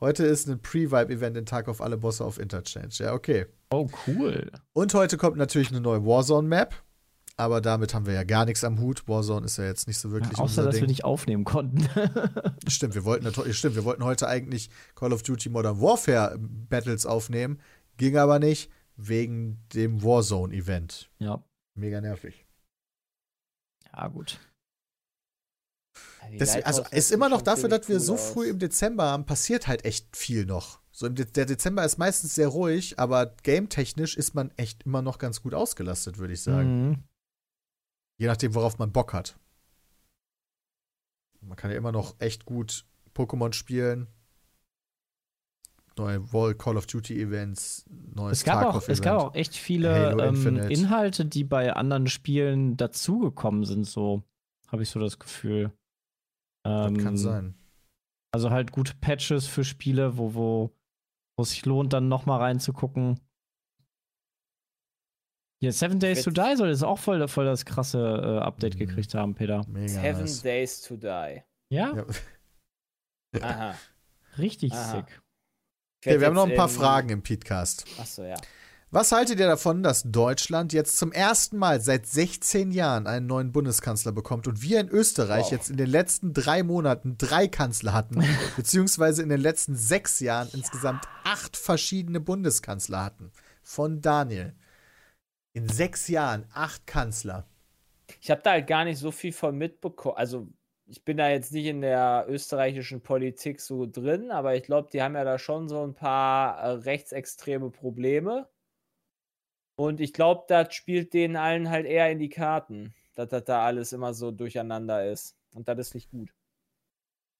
Heute ist ein Pre-Vibe-Event in Tag auf alle Bosse auf Interchange. Ja, okay. Oh, cool. Und heute kommt natürlich eine neue Warzone-Map. Aber damit haben wir ja gar nichts am Hut. Warzone ist ja jetzt nicht so wirklich Ja, außer, dass Ding. wir nicht aufnehmen konnten. Stimmt, wir wollten stimmt, wir wollten heute eigentlich Call of Duty Modern Warfare Battles aufnehmen, ging aber nicht wegen dem Warzone Event. ja. Mega nervig. Ja, gut. Das, also ist immer noch dafür, dass wir cool so aus. früh im Dezember haben, passiert halt echt viel noch. So im De der Dezember ist meistens sehr ruhig, aber game-technisch ist man echt immer noch ganz gut ausgelastet, würde ich sagen. Mhm. Je nachdem, worauf man Bock hat. Man kann ja immer noch echt gut Pokémon spielen. Neue Wall Call of Duty Events, neues Es gab, auch, Tarkov es gab Event. auch echt viele ähm. Inhalte, die bei anderen Spielen dazugekommen sind, so habe ich so das Gefühl. Das Ähm, kann sein. Also halt gute Patches für Spiele, wo, wo, wo es sich lohnt, dann noch mal reinzugucken. Hier, Seven Days to Die soll jetzt auch voll, voll das krasse äh, Update Mhm. gekriegt haben, Peter. Mega Seven nice. Days to Die. Ja, Ja. Aha. richtig Aha. sick. Okay, wir haben noch ein paar Fragen im Podcast. Achso, ja. Was haltet ihr davon, dass Deutschland jetzt zum ersten Mal seit 16 Jahren einen neuen Bundeskanzler bekommt und wir in Österreich Wow. jetzt in den letzten drei Monaten drei Kanzler hatten, beziehungsweise in den letzten sechs Jahren insgesamt acht verschiedene Bundeskanzler hatten? Von Daniel. In sechs Jahren acht Kanzler. Ich habe da halt gar nicht so viel von mitbekommen. Also, ich bin da jetzt nicht in der österreichischen Politik so drin, aber ich glaube, die haben ja da schon so ein paar äh, rechtsextreme Probleme. Und ich glaube, das spielt denen allen halt eher in die Karten, dass das da alles immer so durcheinander ist. Und das ist nicht gut.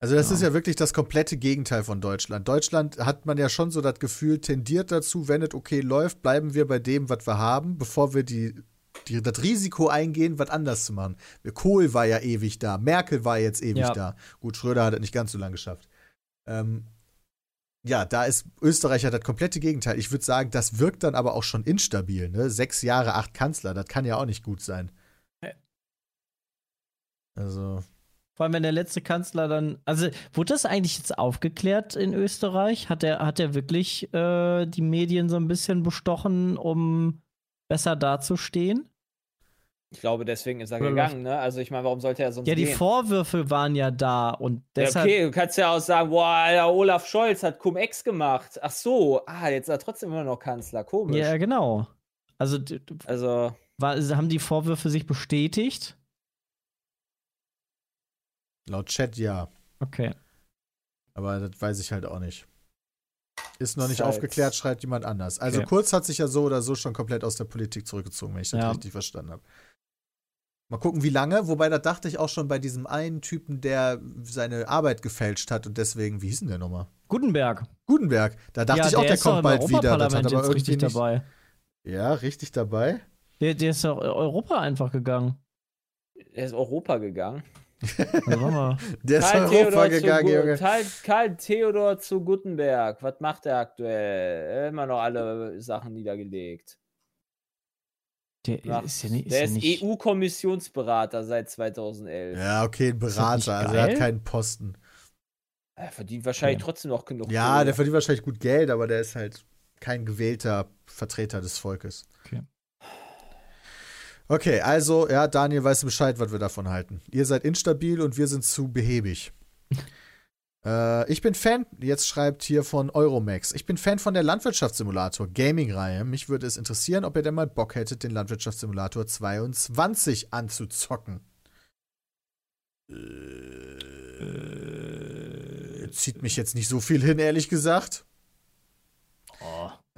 Also das Ja. ist ja wirklich das komplette Gegenteil von Deutschland. Deutschland hat man ja schon so das Gefühl, tendiert dazu, wenn es okay läuft, bleiben wir bei dem, was wir haben, bevor wir die, die, das Risiko eingehen, was anders zu machen. Kohl war ja ewig da, Merkel war jetzt ewig Ja. da. Gut, Schröder hat es nicht ganz so lange geschafft. Ähm, ja, da ist Österreich hat das komplette Gegenteil. Ich würde sagen, das wirkt dann aber auch schon instabil. Ne? Sechs Jahre, acht Kanzler, das kann ja auch nicht gut sein. Also, Vor allem, wenn der letzte Kanzler dann. Also, wurde das eigentlich jetzt aufgeklärt in Österreich? Hat er hat er wirklich äh, die Medien so ein bisschen bestochen, um besser dazustehen? Ich glaube, deswegen ist er Oder gegangen, ne? Also, ich meine, warum sollte er sonst Ja, die gehen? Vorwürfe waren ja da und Ja, deshalb. okay, du kannst ja auch sagen, boah, Alter, Olaf Scholz hat Cum-Ex gemacht. Ach so, ah, jetzt ist er trotzdem immer noch Kanzler. Komisch. Ja, genau. Also Also, war, haben die Vorwürfe sich bestätigt? laut Chat ja. Okay. Aber das weiß ich halt auch nicht. Ist noch Ist nicht halt- aufgeklärt, schreibt jemand anders. Also Okay. Kurz hat sich ja so oder so schon komplett aus der Politik zurückgezogen, wenn ich das Ja. richtig verstanden habe. Mal gucken, wie lange. Wobei, da dachte ich auch schon bei diesem einen Typen, der seine Arbeit gefälscht hat und deswegen, wie hieß denn der nochmal? Gutenberg. Gutenberg. Da dachte ja, ich auch, der, ist doch kommt bald wieder. Das hat Europaparlament aber jetzt irgendwie richtig nicht. dabei. Ja, richtig dabei. Der, der ist doch Europa einfach gegangen. er ist Europa gegangen. Der ist Karl Europa Theodor, gegangen, Junge. Karl, Karl Theodor zu Gutenberg. Was macht er aktuell? Immer noch alle Sachen niedergelegt. Der Macht- ist ja nicht. Ist der ja ist nicht EU-Kommissionsberater seit 2011. Ja, okay, ein Berater. Also er hat keinen Posten. Er verdient wahrscheinlich Okay. trotzdem noch genug. Ja, Kohle. der verdient wahrscheinlich gut Geld, aber der ist halt kein gewählter Vertreter des Volkes. Okay. Okay, also, ja, Daniel weiß Bescheid, was wir davon halten. Ihr seid instabil und wir sind zu behäbig. äh, ich bin Fan, jetzt schreibt hier von Euromax, ich bin Fan von der Landwirtschaftssimulator Gaming-Reihe. Mich würde es interessieren, ob ihr denn mal Bock hättet, den Landwirtschaftssimulator 22 anzuzocken. Äh, zieht mich jetzt nicht so viel hin, ehrlich gesagt.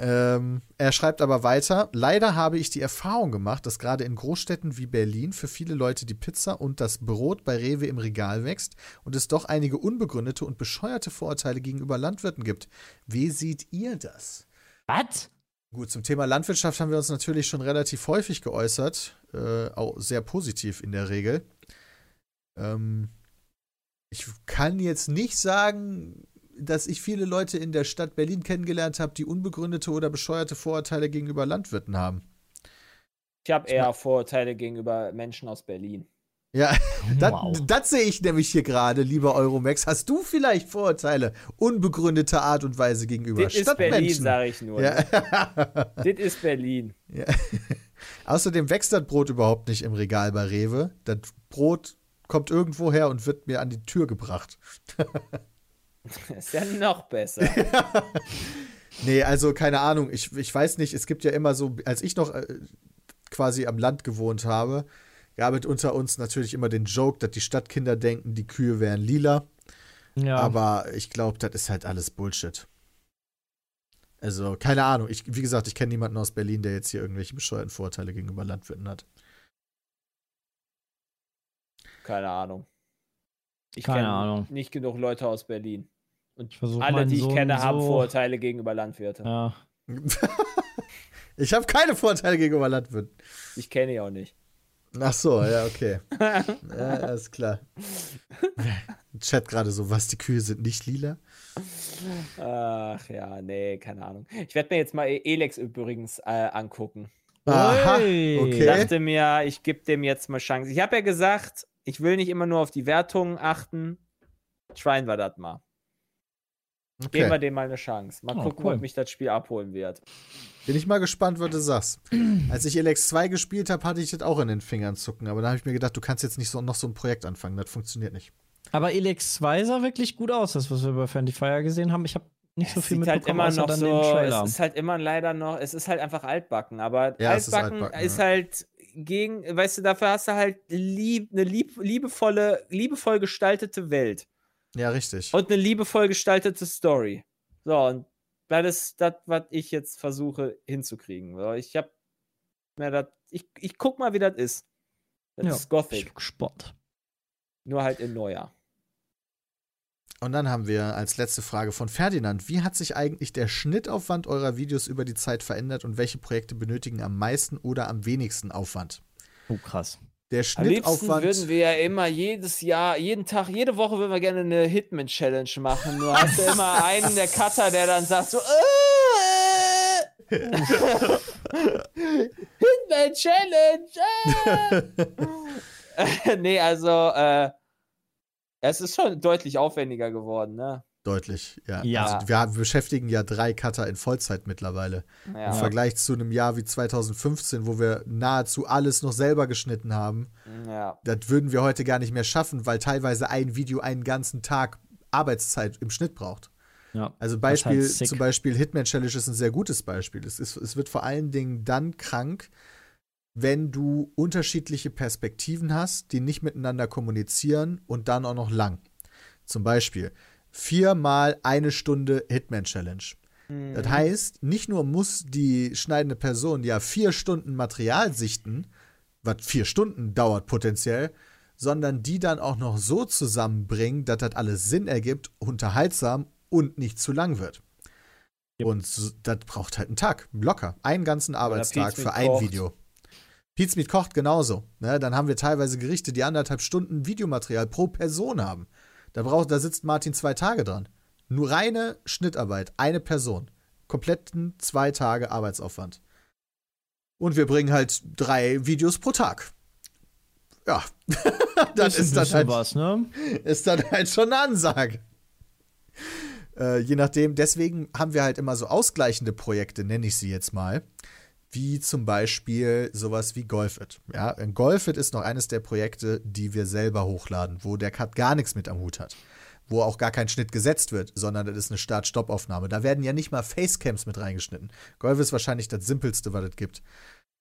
Ähm, er schreibt aber weiter, leider habe ich die Erfahrung gemacht, dass gerade in Großstädten wie Berlin für viele Leute die Pizza und das Brot bei Rewe im Regal wächst und es doch einige unbegründete und bescheuerte Vorurteile gegenüber Landwirten gibt. Wie seht ihr das? Was? Gut, zum Thema Landwirtschaft haben wir uns natürlich schon relativ häufig geäußert, äh, auch sehr positiv in der Regel. Ähm, ich kann jetzt nicht sagen, dass ich viele Leute in der Stadt Berlin kennengelernt habe, die unbegründete oder bescheuerte Vorurteile gegenüber Landwirten haben. Ich habe eher Vorurteile gegenüber Menschen aus Berlin. Ja, das, Wow. das sehe ich nämlich hier gerade, lieber Euromax. Hast du vielleicht Vorurteile unbegründete Art und Weise gegenüber Das ist Berlin, Stadtmenschen? sage ich nur. ja. Das ist Berlin. Ja. Außerdem wächst das Brot überhaupt nicht im Regal bei Rewe. Das Brot kommt irgendwo her und wird mir an die Tür gebracht. Ist ja noch besser. Nee, also keine Ahnung. Ich, ich weiß nicht, es gibt ja immer so, als ich noch äh, quasi am Land gewohnt habe, gab es unter uns natürlich immer den Joke, dass die Stadtkinder denken, die Kühe wären lila. Ja. Aber ich glaube, das ist halt alles Bullshit. Also, keine Ahnung. Ich, wie gesagt, ich kenne niemanden aus Berlin, der jetzt hier irgendwelche bescheuerten Vorurteile gegenüber Landwirten hat. Keine Ahnung. Ich Keine kenn Ahnung. nicht genug Leute aus Berlin. Und Ich alle, die ich Sohn kenne, haben so- Vorurteile gegenüber Landwirten. ja. ich habe keine Vorteile gegenüber Landwirten. Ich kenne die auch nicht. Ach so, ja, okay. ja, alles klar. Chat gerade so, was, die Kühe sind nicht lila? Ach ja, nee, keine Ahnung. Ich werde mir jetzt mal E- Elex übrigens äh, angucken. Aha, Ui. Ich okay. dachte mir, ich gebe dem jetzt mal Chance. Ich habe ja gesagt, ich will nicht immer nur auf die Wertungen achten. Trying wir das mal. Geben wir okay. dem mal eine Chance. Mal Oh, gucken, cool. ob mich das Spiel abholen wird. Bin ich mal gespannt, was du sagst. Als ich Elex 2 gespielt habe, hatte ich das auch in den Fingern zucken. Aber da habe ich mir gedacht, du kannst jetzt nicht so noch so ein Projekt anfangen. Das funktioniert nicht. Aber Elex 2 sah wirklich gut aus, das, was wir bei Friendly Fire gesehen haben. Ich habe nicht so Es viel sieht halt mitbekommen, immer außer noch so, es ist halt immer leider noch, es ist halt einfach altbacken, aber Ja, es ist altbacken, altbacken, ist ja. halt gegen, weißt du, dafür hast du halt lieb, eine lieb, liebevolle, liebevoll gestaltete Welt Ja, richtig. und eine liebevoll gestaltete Story. So, und das ist das, was ich jetzt versuche hinzukriegen. So, ich hab mir das, ich, ich guck mal, wie das ist. Das Ja, ist ich Gothic, bin gespannt. nur halt in neuer. Und dann haben wir als letzte Frage von Ferdinand. Wie hat sich eigentlich der Schnittaufwand eurer Videos über die Zeit verändert und welche Projekte benötigen am meisten oder am wenigsten Aufwand? Oh, krass. Der Am liebsten Schnittaufwand. würden wir ja immer jedes Jahr, jeden Tag, jede Woche würden wir gerne eine Hitman-Challenge machen. Nur hast du immer einen der Cutter, der dann sagt so, äh, Hitman-Challenge! Äh. nee, also, äh, es ist schon deutlich aufwendiger geworden, ne? Deutlich, ja. Ja. Also wir haben- beschäftigen ja drei Cutter in Vollzeit mittlerweile. Ja. Im Vergleich zu einem Jahr wie 2015, wo wir nahezu alles noch selber geschnitten haben. ja. Das würden wir heute gar nicht mehr schaffen, weil teilweise ein Video einen ganzen Tag Arbeitszeit im Schnitt braucht. Ja. Also Beispiel, halt zum Beispiel Hitman Challenge ist ein sehr gutes Beispiel. Es, ist, es wird vor allen Dingen dann krank, wenn du unterschiedliche Perspektiven hast, die nicht miteinander kommunizieren und dann auch noch lang. Zum Beispiel viermal eine Stunde Hitman Challenge. Das heißt, nicht nur muss die schneidende Person ja vier Stunden Material sichten, was vier Stunden dauert potenziell, sondern die dann auch noch so zusammenbringen, dass das alles Sinn ergibt, unterhaltsam und nicht zu lang wird. Yep. Und so, das braucht halt einen Tag, locker. Einen ganzen Arbeitstag für ein kocht. Video. Pizmeat kocht genauso. Ne? Dann haben wir teilweise Gerichte, die anderthalb Stunden Videomaterial pro Person haben. Da, braucht, da sitzt Martin zwei Tage dran. Nur reine Schnittarbeit, eine Person. Kompletten zwei Tage Arbeitsaufwand. Und wir bringen halt drei Videos pro Tag. Ja, das ein ist dann, halt, was, ne? ist dann halt schon eine Ansage. Äh, je nachdem, deswegen haben wir halt immer so ausgleichende Projekte, nenne ich sie jetzt mal. Wie zum Beispiel sowas wie Golfit. Ja, Golfit ist noch eines der Projekte, die wir selber hochladen, wo der Cut gar nichts mit am Hut hat. Wo auch gar kein Schnitt gesetzt wird, sondern das ist eine Start-Stopp-Aufnahme. Da werden ja nicht mal Facecams mit reingeschnitten. Golf ist wahrscheinlich das simpelste, was es gibt.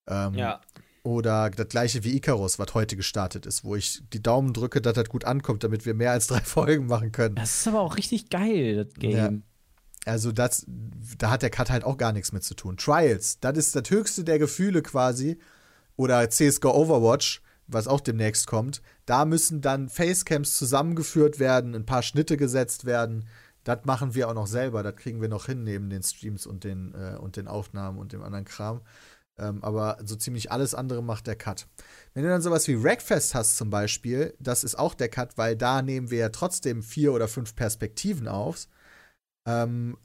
Ähm, Ja. Oder das gleiche wie Icarus, was heute gestartet ist, wo ich die Daumen drücke, dass das gut ankommt, damit wir mehr als drei Folgen machen können. Das ist aber auch richtig geil, das Game. Also das, da hat der Cut halt auch gar nichts mit zu tun. Trials, das ist das höchste der Gefühle quasi. Oder CSGO Overwatch, was auch demnächst kommt. Da müssen dann Facecams zusammengeführt werden, ein paar Schnitte gesetzt werden. Das machen wir auch noch selber. Das kriegen wir noch hin neben den Streams und den, äh, und den Aufnahmen und dem anderen Kram. Ähm, aber so ziemlich alles andere macht der Cut. Wenn du dann sowas wie Rackfest hast zum Beispiel, das ist auch der Cut, weil da nehmen wir ja trotzdem vier oder fünf Perspektiven auf. Ähm,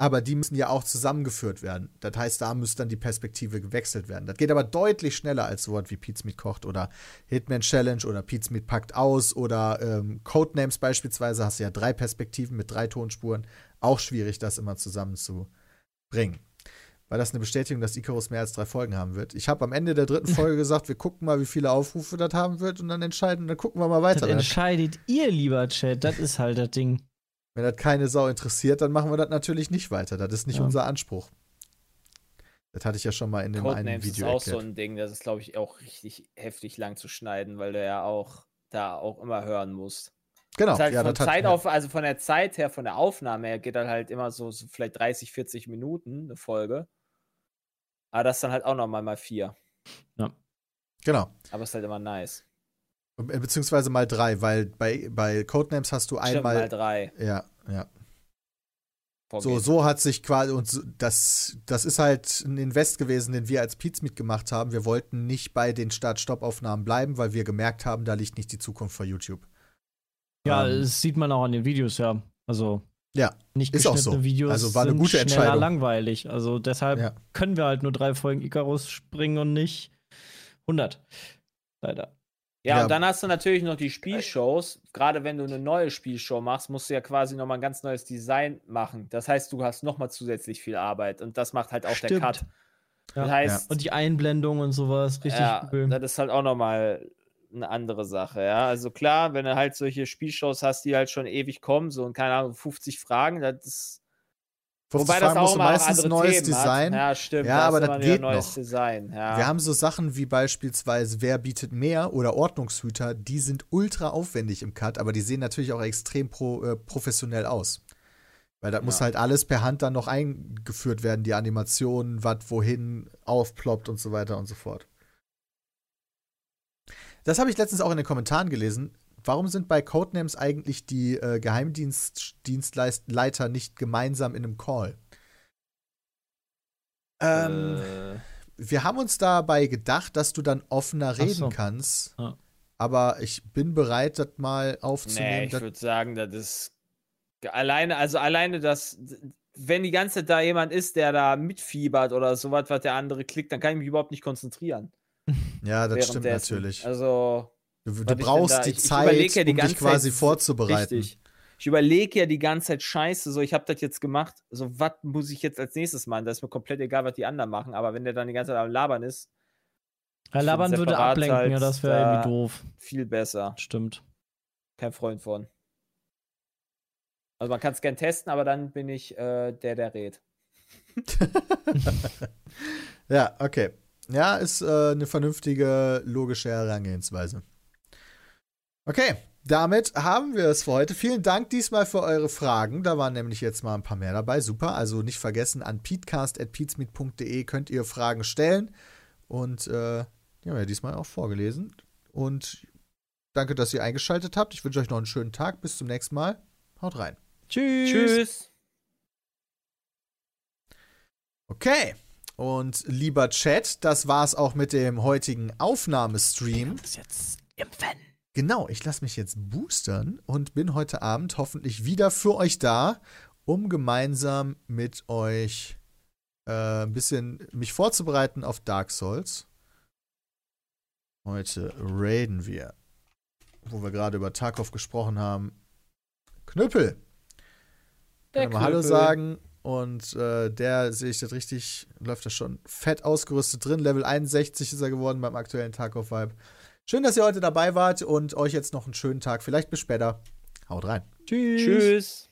aber die müssen ja auch zusammengeführt werden. Das heißt, da muss dann die Perspektive gewechselt werden. Das geht aber deutlich schneller als so was wie Pizmeet kocht oder Hitman Challenge oder Pizmeet packt aus oder ähm, Codenames beispielsweise. Hast du ja drei Perspektiven mit drei Tonspuren. Auch schwierig, das immer zusammenzubringen. War das eine Bestätigung, dass Icarus mehr als drei Folgen haben wird? Ich habe am Ende der dritten Folge gesagt, wir gucken mal, wie viele Aufrufe das haben wird und dann entscheiden, dann gucken wir mal weiter. Das entscheidet ihr, lieber Chat. Das ist halt das Ding. Wenn das keine Sau interessiert, dann machen wir das natürlich nicht weiter. Das ist nicht ja. unser Anspruch. Das hatte ich ja schon mal in dem Codenames einen Video ist auch erklärt. so ein Ding, das ist, glaube ich, auch richtig heftig lang zu schneiden, weil du ja auch da auch immer hören musst. Genau. Halt ja, von Zeit hat, auf, also von der Zeit her, von der Aufnahme her, geht dann halt immer so, so vielleicht 30, 40 Minuten eine Folge. Aber das dann halt auch nochmal mal vier. Ja. Genau. Aber es ist halt immer nice. Äh, beziehungsweise mal drei, weil bei, bei Codenames hast du Stimmt, einmal. mal drei. Ja, ja. Vorgehen. So, so hat sich quasi, und das, das ist halt ein Invest gewesen, den wir als Piz mitgemacht haben. Wir wollten nicht bei den Start-Stopp-Aufnahmen bleiben, weil wir gemerkt haben, da liegt nicht die Zukunft für YouTube. Ja, ähm, das sieht man auch an den Videos, ja. Also, ja, nicht ist auch so. Videos also war eine sind gute schneller Entscheidung. langweilig. Also deshalb Ja. können wir halt nur drei Folgen Icarus springen und nicht 100. Leider. Ja, Ja. und dann hast du natürlich noch die Spielshows. Gerade wenn du eine neue Spielshow machst, musst du ja quasi nochmal ein ganz neues Design machen. Das heißt, du hast nochmal zusätzlich viel Arbeit. Und das macht halt auch der Stimmt. Cut. Ja. Das heißt, Und die Einblendung und sowas, richtig ja, cool. das ist halt auch nochmal eine andere Sache, ja. Also klar, wenn du halt solche Spielshows hast, die halt schon ewig kommen, so und keine Ahnung, 50 Fragen, das ist. 50 Wobei das auch musst du immer meistens neues Themen Design. Hat. Ja, stimmt. Ja, aber das geht noch. Design. Ja. Wir haben so Sachen wie beispielsweise Wer bietet mehr oder Ordnungshüter, die sind ultra aufwendig im Cut, aber die sehen natürlich auch extrem pro, äh, professionell aus. Weil das muss Ja. halt alles per Hand dann noch eingeführt werden, die Animationen, was wohin aufploppt und so weiter und so fort. Das habe ich letztens auch in den Kommentaren gelesen. Warum sind bei Codenames eigentlich die äh, Geheimdienstleiter nicht gemeinsam in einem Call? Ähm, äh, wir haben uns dabei gedacht, dass du dann offener reden so. kannst. Ja. Aber ich bin bereit, das mal nee, aufzunehmen. ich Das- würde sagen, das ist alleine, also alleine das, wenn die ganze Zeit da jemand ist, der da mitfiebert oder sowas, was der andere klickt, dann kann ich mich überhaupt nicht konzentrieren. ja, das stimmt natürlich. Also, Du, du ich brauchst die ich- ich Zeit, überleg ja die um dich quasi Zeit- vorzubereiten. Richtig. Ich überlege ja die ganze Zeit Scheiße, so ich habe das jetzt gemacht, so was muss ich jetzt als nächstes machen? Das ist mir komplett egal, was die anderen machen, aber wenn der dann die ganze Zeit am Labern ist, Ja, ich Labern würde ablenken, halt ja, das wäre da- irgendwie doof. viel besser. Stimmt. Kein Freund von. Also man kann es gern testen, aber dann bin ich äh, der, der redet. Ja, okay. Ja, ist äh, eine vernünftige, logische Herangehensweise. Okay, damit haben wir es für heute. Vielen Dank diesmal für eure Fragen. Da waren nämlich jetzt mal ein paar mehr dabei. Super. Also nicht vergessen, an peatcast.peatsmeet.de könnt ihr Fragen stellen. Und äh, die haben wir diesmal auch vorgelesen. Und danke, dass ihr eingeschaltet habt. Ich wünsche euch noch einen schönen Tag. Bis zum nächsten Mal. Haut rein. Tschüss. Tschüss. Okay. Und lieber Chat, das war's auch mit dem heutigen Aufnahmestream. Ist jetzt impfen. Genau, ich lasse mich jetzt boostern und bin heute Abend hoffentlich wieder für euch da, um gemeinsam mit euch äh, ein bisschen mich vorzubereiten auf Dark Souls. Heute raiden wir, wo wir gerade über Tarkov gesprochen haben. Knüppel. Der Kann mal Hallo sagen. Und äh, der, sehe ich das richtig, läuft da schon fett ausgerüstet drin. Level 61 ist er geworden beim aktuellen Tarkov-Vibe. Schön, dass ihr heute dabei wart und euch jetzt noch einen schönen Tag. Vielleicht bis später. Haut rein. Tschüss. Tschüss.